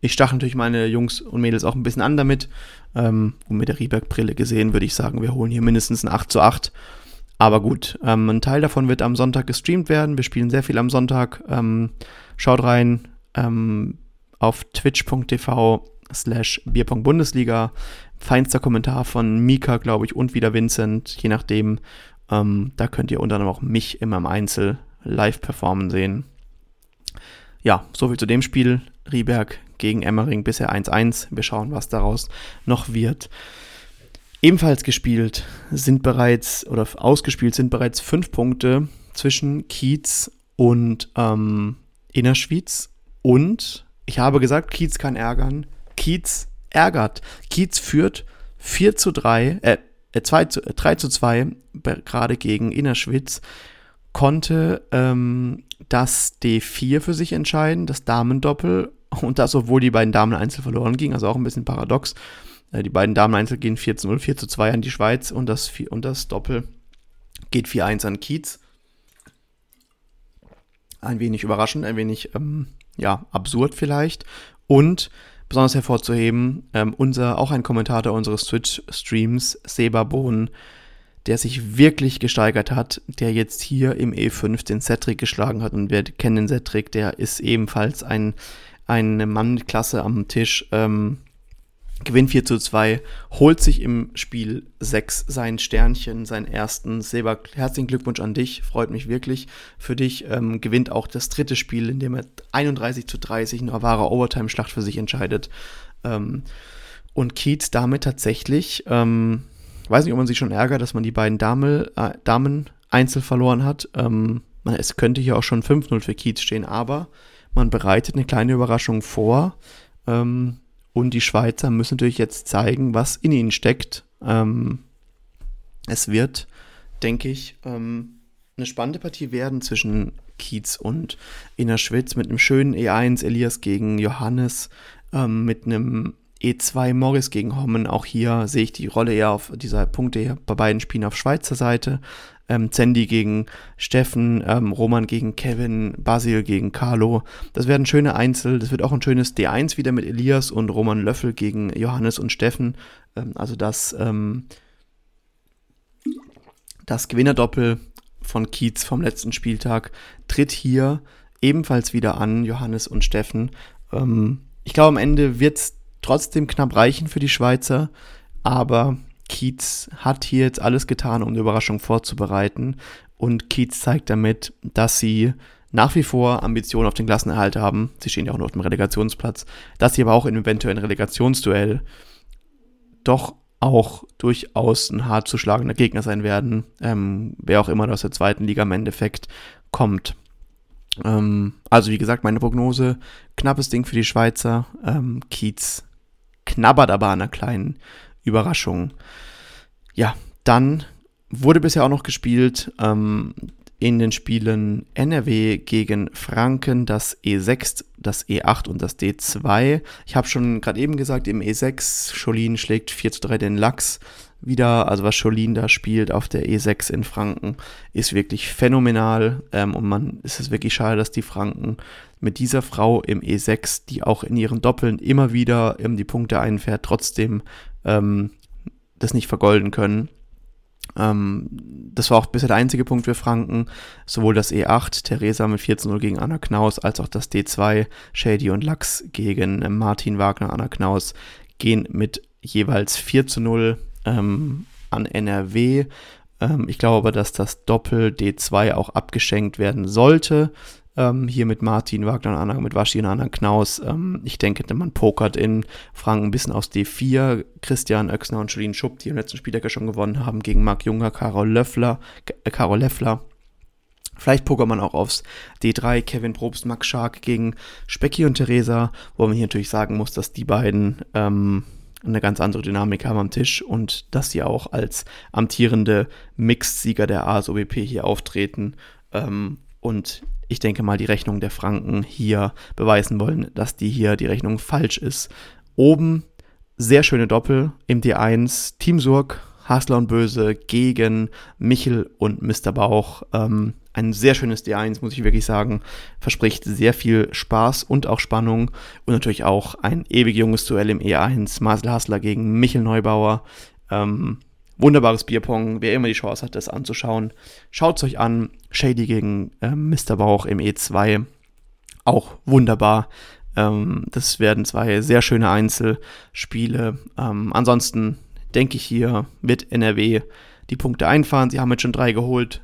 ich stache natürlich meine Jungs und Mädels auch ein bisschen an damit. Ähm, und mit der Rieberg-Brille gesehen würde ich sagen, wir holen hier mindestens ein 8 zu 8. Aber gut, ähm, ein Teil davon wird am Sonntag gestreamt werden. Wir spielen sehr viel am Sonntag. Ähm, schaut rein ähm, auf twitch.tv slash Bierpong-Bundesliga. Feinster Kommentar von Mika, glaube ich, und wieder Vincent, je nachdem. Ähm, da könnt ihr unter anderem auch mich immer im Einzel live performen sehen. Ja, soviel zu dem Spiel. Rieberg gegen Emmering bisher 1-1. Wir schauen, was daraus noch wird. Ebenfalls gespielt sind bereits oder ausgespielt sind bereits fünf Punkte zwischen Kiez und ähm, Innerschwyz. Und ich habe gesagt, Kiez kann ärgern. Kiez ärgert. Kiez führt 4 zu 3, äh, 2 zu, 3 zu 2 gerade gegen Innerschwitz, konnte ähm, das D4 für sich entscheiden, das Damendoppel, (laughs) und das, obwohl die beiden Damen einzeln verloren gingen, also auch ein bisschen paradox. Äh, die beiden Damen einzeln gehen 4 zu 0, 4 zu 2 an die Schweiz und das, und das Doppel geht 4-1 an Kiez. Ein wenig überraschend, ein wenig ähm, ja, absurd vielleicht. Und besonders hervorzuheben, ähm, unser, auch ein Kommentator unseres Twitch-Streams, Seba Bohn, der sich wirklich gesteigert hat, der jetzt hier im E5 den Cedric geschlagen hat. Und wir kennen den Cedric, der ist ebenfalls ein, eine Mannklasse am Tisch. Ähm, gewinnt 4 zu 2, holt sich im Spiel 6 sein Sternchen, seinen ersten. Seba, herzlichen Glückwunsch an dich, freut mich wirklich für dich. Ähm, gewinnt auch das dritte Spiel, in dem er 31 zu 30 eine wahre Overtime-Schlacht für sich entscheidet. Ähm, und Keats damit tatsächlich, ähm, weiß nicht, ob man sich schon ärgert, dass man die beiden Dame, äh, Damen einzeln verloren hat. Ähm, es könnte hier auch schon 5-0 für Keats stehen, aber man bereitet eine kleine Überraschung vor. Ähm, und die Schweizer müssen natürlich jetzt zeigen, was in ihnen steckt. Ähm, es wird, denke ich, ähm, eine spannende Partie werden zwischen Kiez und Innerschwitz mit einem schönen E1 Elias gegen Johannes, ähm, mit einem E2 Morris gegen Hommen. Auch hier sehe ich die Rolle eher auf dieser Punkte hier bei beiden Spielen auf Schweizer Seite ähm, Zendi gegen Steffen, ähm, Roman gegen Kevin, Basil gegen Carlo. Das werden schöne Einzel. Das wird auch ein schönes D1 wieder mit Elias und Roman Löffel gegen Johannes und Steffen. Ähm, also das, ähm, das Gewinnerdoppel von Kiez vom letzten Spieltag tritt hier ebenfalls wieder an, Johannes und Steffen. Ähm, ich glaube, am Ende wird es trotzdem knapp reichen für die Schweizer, aber Keats hat hier jetzt alles getan, um die Überraschung vorzubereiten. Und Keats zeigt damit, dass sie nach wie vor Ambitionen auf den Klassenerhalt haben. Sie stehen ja auch noch auf dem Relegationsplatz. Dass sie aber auch in eventuellen Relegationsduell doch auch durchaus ein hart zu schlagender Gegner sein werden. Ähm, wer auch immer aus der zweiten Liga im Endeffekt kommt. Ähm, also wie gesagt, meine Prognose, knappes Ding für die Schweizer. Ähm, Kiez knabbert aber an einer kleinen Überraschung. Ja, dann wurde bisher auch noch gespielt ähm, in den Spielen NRW gegen Franken das E6, das E8 und das D2. Ich habe schon gerade eben gesagt, im E6, Scholin schlägt 4 zu 3 den Lachs wieder. Also was Scholin da spielt auf der E6 in Franken, ist wirklich phänomenal. Ähm, und man ist es wirklich schade, dass die Franken mit dieser Frau im E6, die auch in ihren Doppeln immer wieder ähm, die Punkte einfährt, trotzdem ähm, das nicht vergolden können. Ähm, das war auch bisher der einzige Punkt für Franken. Sowohl das E8, Theresa mit 14-0 gegen Anna Knaus, als auch das D2, Shady und Lachs gegen äh, Martin Wagner, Anna Knaus gehen mit jeweils 4 zu 0 ähm, an NRW. Ähm, ich glaube aber, dass das Doppel D2 auch abgeschenkt werden sollte. Ähm, hier mit Martin Wagner und Anna, mit Waschi und Anna Knaus. Ähm, ich denke, man pokert in Franken ein bisschen aus D4. Christian Oechsner und Jolien Schupp, die im letzten Spieltag ja schon gewonnen haben, gegen Marc Junger, Karol Löffler, äh, Karol Leffler. Vielleicht pokert man auch aufs D3, Kevin Probst, Max Schark gegen Specki und Theresa, wo man hier natürlich sagen muss, dass die beiden ähm, eine ganz andere Dynamik haben am Tisch und dass sie auch als amtierende Mixed-Sieger der ASOBP hier auftreten. Ähm, und ich denke mal, die Rechnung der Franken hier beweisen wollen, dass die hier die Rechnung falsch ist. Oben sehr schöne Doppel im D1. Team Surk, Hasler und Böse gegen Michel und Mr. Bauch. Ähm, ein sehr schönes D1, muss ich wirklich sagen. Verspricht sehr viel Spaß und auch Spannung. Und natürlich auch ein ewig junges Duell im E1. Marcel Hasler gegen Michel Neubauer. Ähm, wunderbares Bierpong. Wer immer die Chance hat, das anzuschauen, schaut es euch an. Shady gegen äh, Mr. Bauch im E2. Auch wunderbar. Ähm, das werden zwei sehr schöne Einzelspiele. Ähm, ansonsten denke ich hier, wird NRW die Punkte einfahren. Sie haben jetzt schon drei geholt.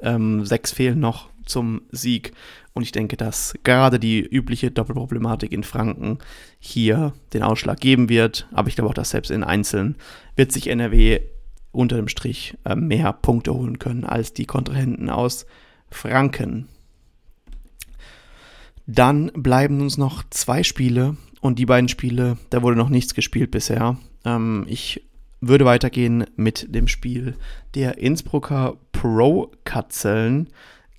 Ähm, sechs fehlen noch zum Sieg. Und ich denke, dass gerade die übliche Doppelproblematik in Franken hier den Ausschlag geben wird. Aber ich glaube auch, dass selbst in Einzelnen wird sich NRW unter dem Strich äh, mehr Punkte holen können als die Kontrahenten aus Franken. Dann bleiben uns noch zwei Spiele und die beiden Spiele, da wurde noch nichts gespielt bisher. Ähm, ich würde weitergehen mit dem Spiel der Innsbrucker Pro-Katzeln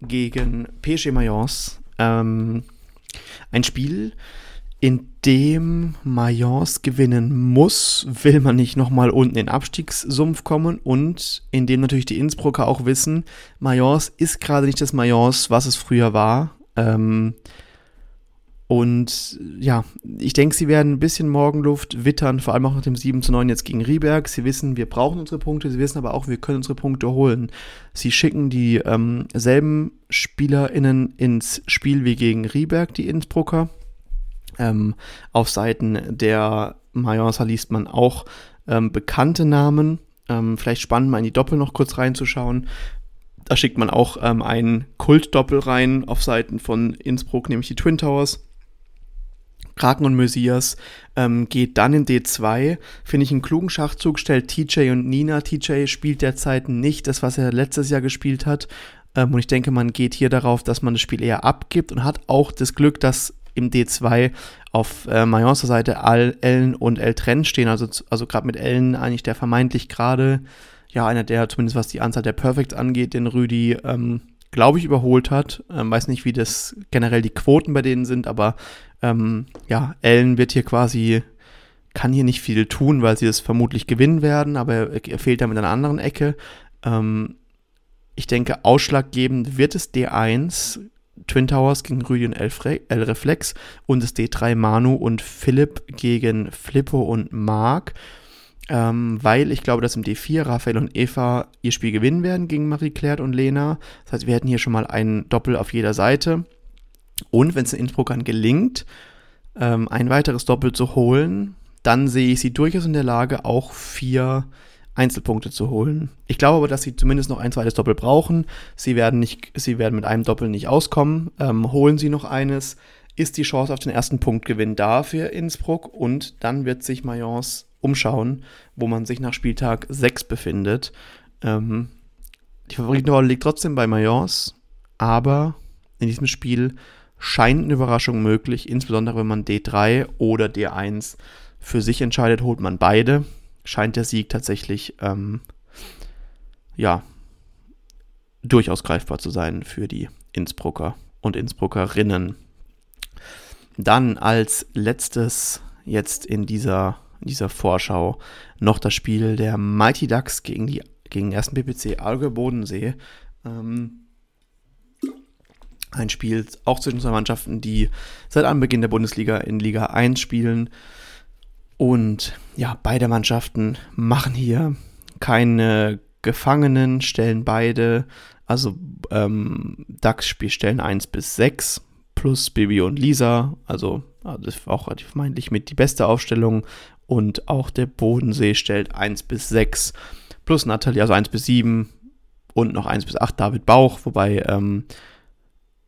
gegen PSG Mayence. Ähm, ein Spiel, in dem Mayence gewinnen muss, will man nicht nochmal unten in Abstiegssumpf kommen und in dem natürlich die Innsbrucker auch wissen, Mayence ist gerade nicht das Mayence, was es früher war. Ähm, und ja, ich denke, sie werden ein bisschen Morgenluft wittern, vor allem auch nach dem 7 zu 9 jetzt gegen Rieberg. Sie wissen, wir brauchen unsere Punkte, sie wissen aber auch, wir können unsere Punkte holen. Sie schicken die ähm, selben SpielerInnen ins Spiel wie gegen Rieberg, die Innsbrucker. Ähm, auf Seiten der Mayence liest man auch ähm, bekannte Namen. Ähm, vielleicht spannend, mal in die Doppel noch kurz reinzuschauen. Da schickt man auch ähm, ein Kultdoppel rein auf Seiten von Innsbruck, nämlich die Twin Towers. Kraken und Messias ähm, geht dann in D2. Finde ich einen klugen Schachzug, stellt TJ und Nina. TJ spielt derzeit nicht das, was er letztes Jahr gespielt hat. Ähm, und ich denke, man geht hier darauf, dass man das Spiel eher abgibt und hat auch das Glück, dass im D2 auf äh, Mayence Seite Al, Ellen und Eltren stehen. Also, also gerade mit Ellen eigentlich der vermeintlich gerade, ja, einer der, zumindest was die Anzahl der Perfects angeht, den Rüdi ähm, glaube ich, überholt hat. Ähm, weiß nicht, wie das generell die Quoten bei denen sind, aber ähm, ja, Ellen wird hier quasi, kann hier nicht viel tun, weil sie das vermutlich gewinnen werden, aber er, fehlt da mit einer anderen Ecke. Ähm, ich denke, ausschlaggebend wird es D1, Twin Towers gegen Rüdi und L-Reflex und das D3 Manu und Philipp gegen Flippo und Mark ähm, weil ich glaube, dass im D4 Raphael und Eva ihr Spiel gewinnen werden gegen Marie-Claire und Lena. Das heißt, wir hätten hier schon mal ein Doppel auf jeder Seite. Und wenn es den Innsbruckern gelingt, ähm, ein weiteres Doppel zu holen, dann sehe ich sie durchaus in der Lage, auch vier Einzelpunkte zu holen. Ich glaube aber, dass sie zumindest noch ein zweites Doppel brauchen. Sie werden, nicht, sie werden mit einem Doppel nicht auskommen. Ähm, holen sie noch eines, ist die Chance auf den ersten Punktgewinn da für Innsbruck und dann wird sich Mayence umschauen, wo man sich nach Spieltag 6 befindet. Ähm, die Favoritenrolle liegt trotzdem bei Mayence, aber in diesem Spiel scheint eine Überraschung möglich, insbesondere wenn man D3 oder D1 für sich entscheidet, holt man beide, scheint der Sieg tatsächlich ähm, ja durchaus greifbar zu sein für die Innsbrucker und Innsbruckerinnen. Dann als letztes jetzt in dieser in dieser Vorschau noch das Spiel der Mighty Ducks gegen die gegen den ersten PPC Allgäu Bodensee. Ähm, ein Spiel auch zwischen zwei Mannschaften, die seit Anbeginn der Bundesliga in Liga 1 spielen. Und ja, beide Mannschaften machen hier keine Gefangenen, stellen beide, also ähm, stellen 1 bis 6 plus Bibi und Lisa, also das war auch vermeintlich mit die beste Aufstellung. Und auch der Bodensee stellt 1 bis 6 plus Natalie, also 1 bis 7 und noch 1 bis 8 David Bauch, wobei, ähm,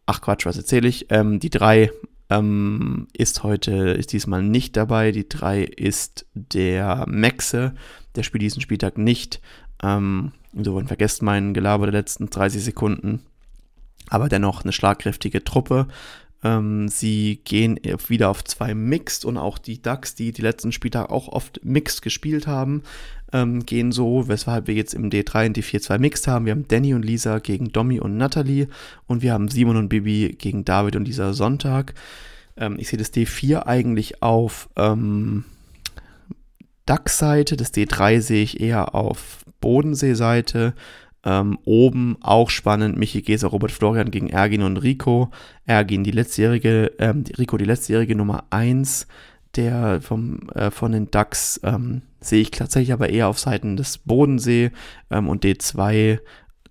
ach Quatsch, was erzähle ich, ähm, die 3 ähm, ist heute, ist diesmal nicht dabei, die 3 ist der Maxe, der spielt diesen Spieltag nicht, ähm, insofern vergesst meinen Gelaber der letzten 30 Sekunden, aber dennoch eine schlagkräftige Truppe, ähm, sie gehen wieder auf zwei Mixed und auch die Ducks, die die letzten Spieltage auch oft Mixed gespielt haben, ähm, gehen so, weshalb wir jetzt im D3 und D4 2 Mixed haben. Wir haben Danny und Lisa gegen Domi und Natalie und wir haben Simon und Bibi gegen David und Lisa Sonntag. Ähm, ich sehe das D4 eigentlich auf ähm, Ducks-Seite, das D3 sehe ich eher auf Bodensee-Seite. Ähm, oben auch spannend, Michi Geser, Robert Florian gegen Ergin und Rico. Ergin, die letztjährige, ähm, Rico, die letztjährige Nummer 1 der vom, äh, von den Ducks ähm, sehe ich tatsächlich aber eher auf Seiten des Bodensee ähm, und D2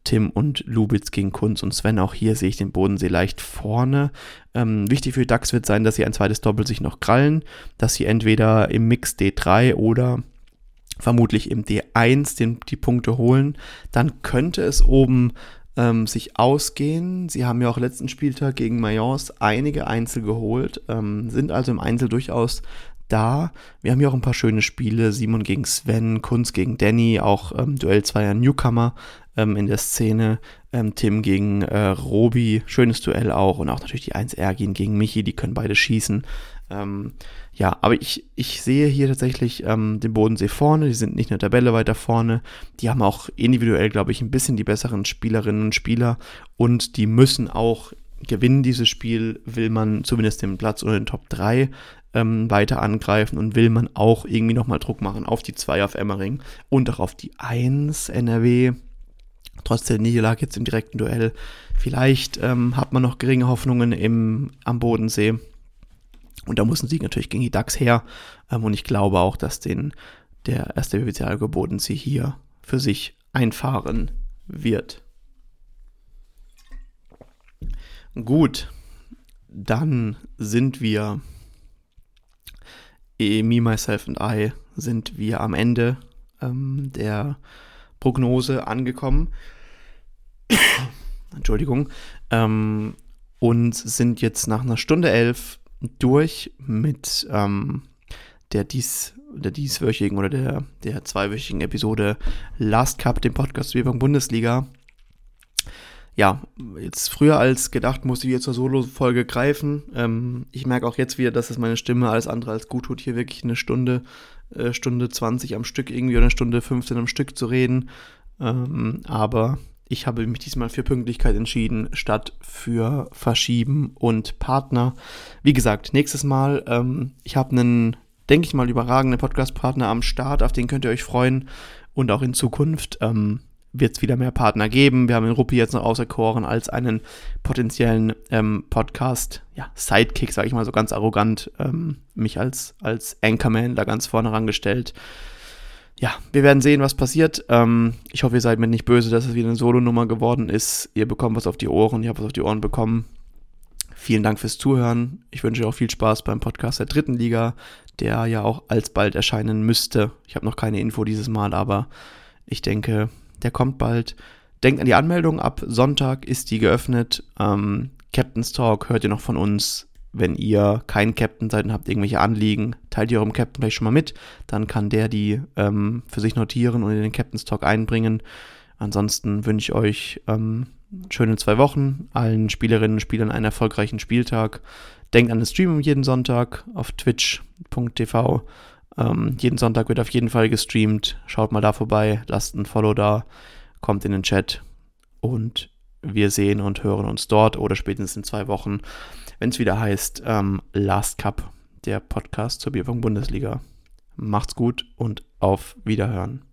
Tim und Lubitz gegen Kunz und Sven. Auch hier sehe ich den Bodensee leicht vorne. Ähm, wichtig für die Ducks wird sein, dass sie ein zweites Doppel sich noch krallen, dass sie entweder im Mix D3 oder vermutlich im D1 den, die Punkte holen, dann könnte es oben ähm, sich ausgehen. Sie haben ja auch letzten Spieltag gegen Mayence einige Einzel geholt, ähm, sind also im Einzel durchaus da. Wir haben ja auch ein paar schöne Spiele. Simon gegen Sven, Kunz gegen Danny, auch ähm, Duell zweier Newcomer ähm, in der Szene. Ähm, Tim gegen äh, Robi, schönes Duell auch. Und auch natürlich die 1 Ergin gegen Michi, die können beide schießen. Ja, aber ich, ich sehe hier tatsächlich ähm, den Bodensee vorne. Die sind nicht in der Tabelle weiter vorne. Die haben auch individuell, glaube ich, ein bisschen die besseren Spielerinnen und Spieler. Und die müssen auch gewinnen, dieses Spiel. Will man zumindest den Platz oder den Top 3 ähm, weiter angreifen und will man auch irgendwie nochmal Druck machen auf die 2 auf Emmering und auch auf die 1 NRW. Trotz der Niederlage jetzt im direkten Duell. Vielleicht ähm, hat man noch geringe Hoffnungen im, am Bodensee. Und da muss ein Sieg natürlich gegen die DAX her. Ähm, und ich glaube auch, dass den, der erste BWC Bodensee hier für sich einfahren wird. Gut, dann sind wir, Me, Myself and I, sind wir am Ende ähm, der Prognose angekommen. (coughs) Entschuldigung. Ähm, und sind jetzt nach einer Stunde elf durch mit ähm, der dies der dieswöchigen oder der, der zweiwöchigen Episode Last Cup, dem Podcast Bierbank Bundesliga. Ja, jetzt früher als gedacht musste ich jetzt zur Solo-Folge greifen. Ähm, ich merke auch jetzt wieder, dass es meine Stimme alles andere als gut tut, hier wirklich eine Stunde, äh, Stunde 20 am Stück irgendwie oder eine Stunde 15 am Stück zu reden. Ähm, aber ich habe mich diesmal für Pünktlichkeit entschieden, statt für Verschieben und Partner. Wie gesagt, nächstes Mal, ähm, ich habe einen, denke ich mal, überragenden Podcast-Partner am Start, auf den könnt ihr euch freuen. Und auch in Zukunft ähm, wird es wieder mehr Partner geben. Wir haben den Ruppi jetzt noch auserkoren als einen potenziellen ähm, Podcast, ja, Sidekick, sage ich mal so ganz arrogant, ähm, mich als, als Anchorman da ganz vorne rangestellt ja, wir werden sehen, was passiert. Ähm, ich hoffe, ihr seid mir nicht böse, dass es wieder eine Solo-Nummer geworden ist. Ihr bekommt was auf die Ohren, ich habe was auf die Ohren bekommen. Vielen Dank fürs Zuhören. Ich wünsche euch auch viel Spaß beim Podcast der dritten Liga, der ja auch alsbald erscheinen müsste. Ich habe noch keine Info dieses Mal, aber ich denke, der kommt bald. Denkt an die Anmeldung. Ab Sonntag ist die geöffnet. Ähm, Captain's Talk hört ihr noch von uns wenn ihr kein Captain seid und habt irgendwelche Anliegen, teilt ihr eurem Captain gleich schon mal mit. Dann kann der die ähm, für sich notieren und in den Captain's Talk einbringen. Ansonsten wünsche ich euch ähm, schöne zwei Wochen, allen Spielerinnen und Spielern einen erfolgreichen Spieltag. Denkt an den Stream jeden Sonntag auf twitch.tv. Ähm, jeden Sonntag wird auf jeden Fall gestreamt. Schaut mal da vorbei, lasst ein Follow da, kommt in den Chat und wir sehen und hören uns dort oder spätestens in zwei Wochen wenn es wieder heißt ähm, Last Cup, der Podcast zur Bierpong Bundesliga. Macht's gut und auf Wiederhören.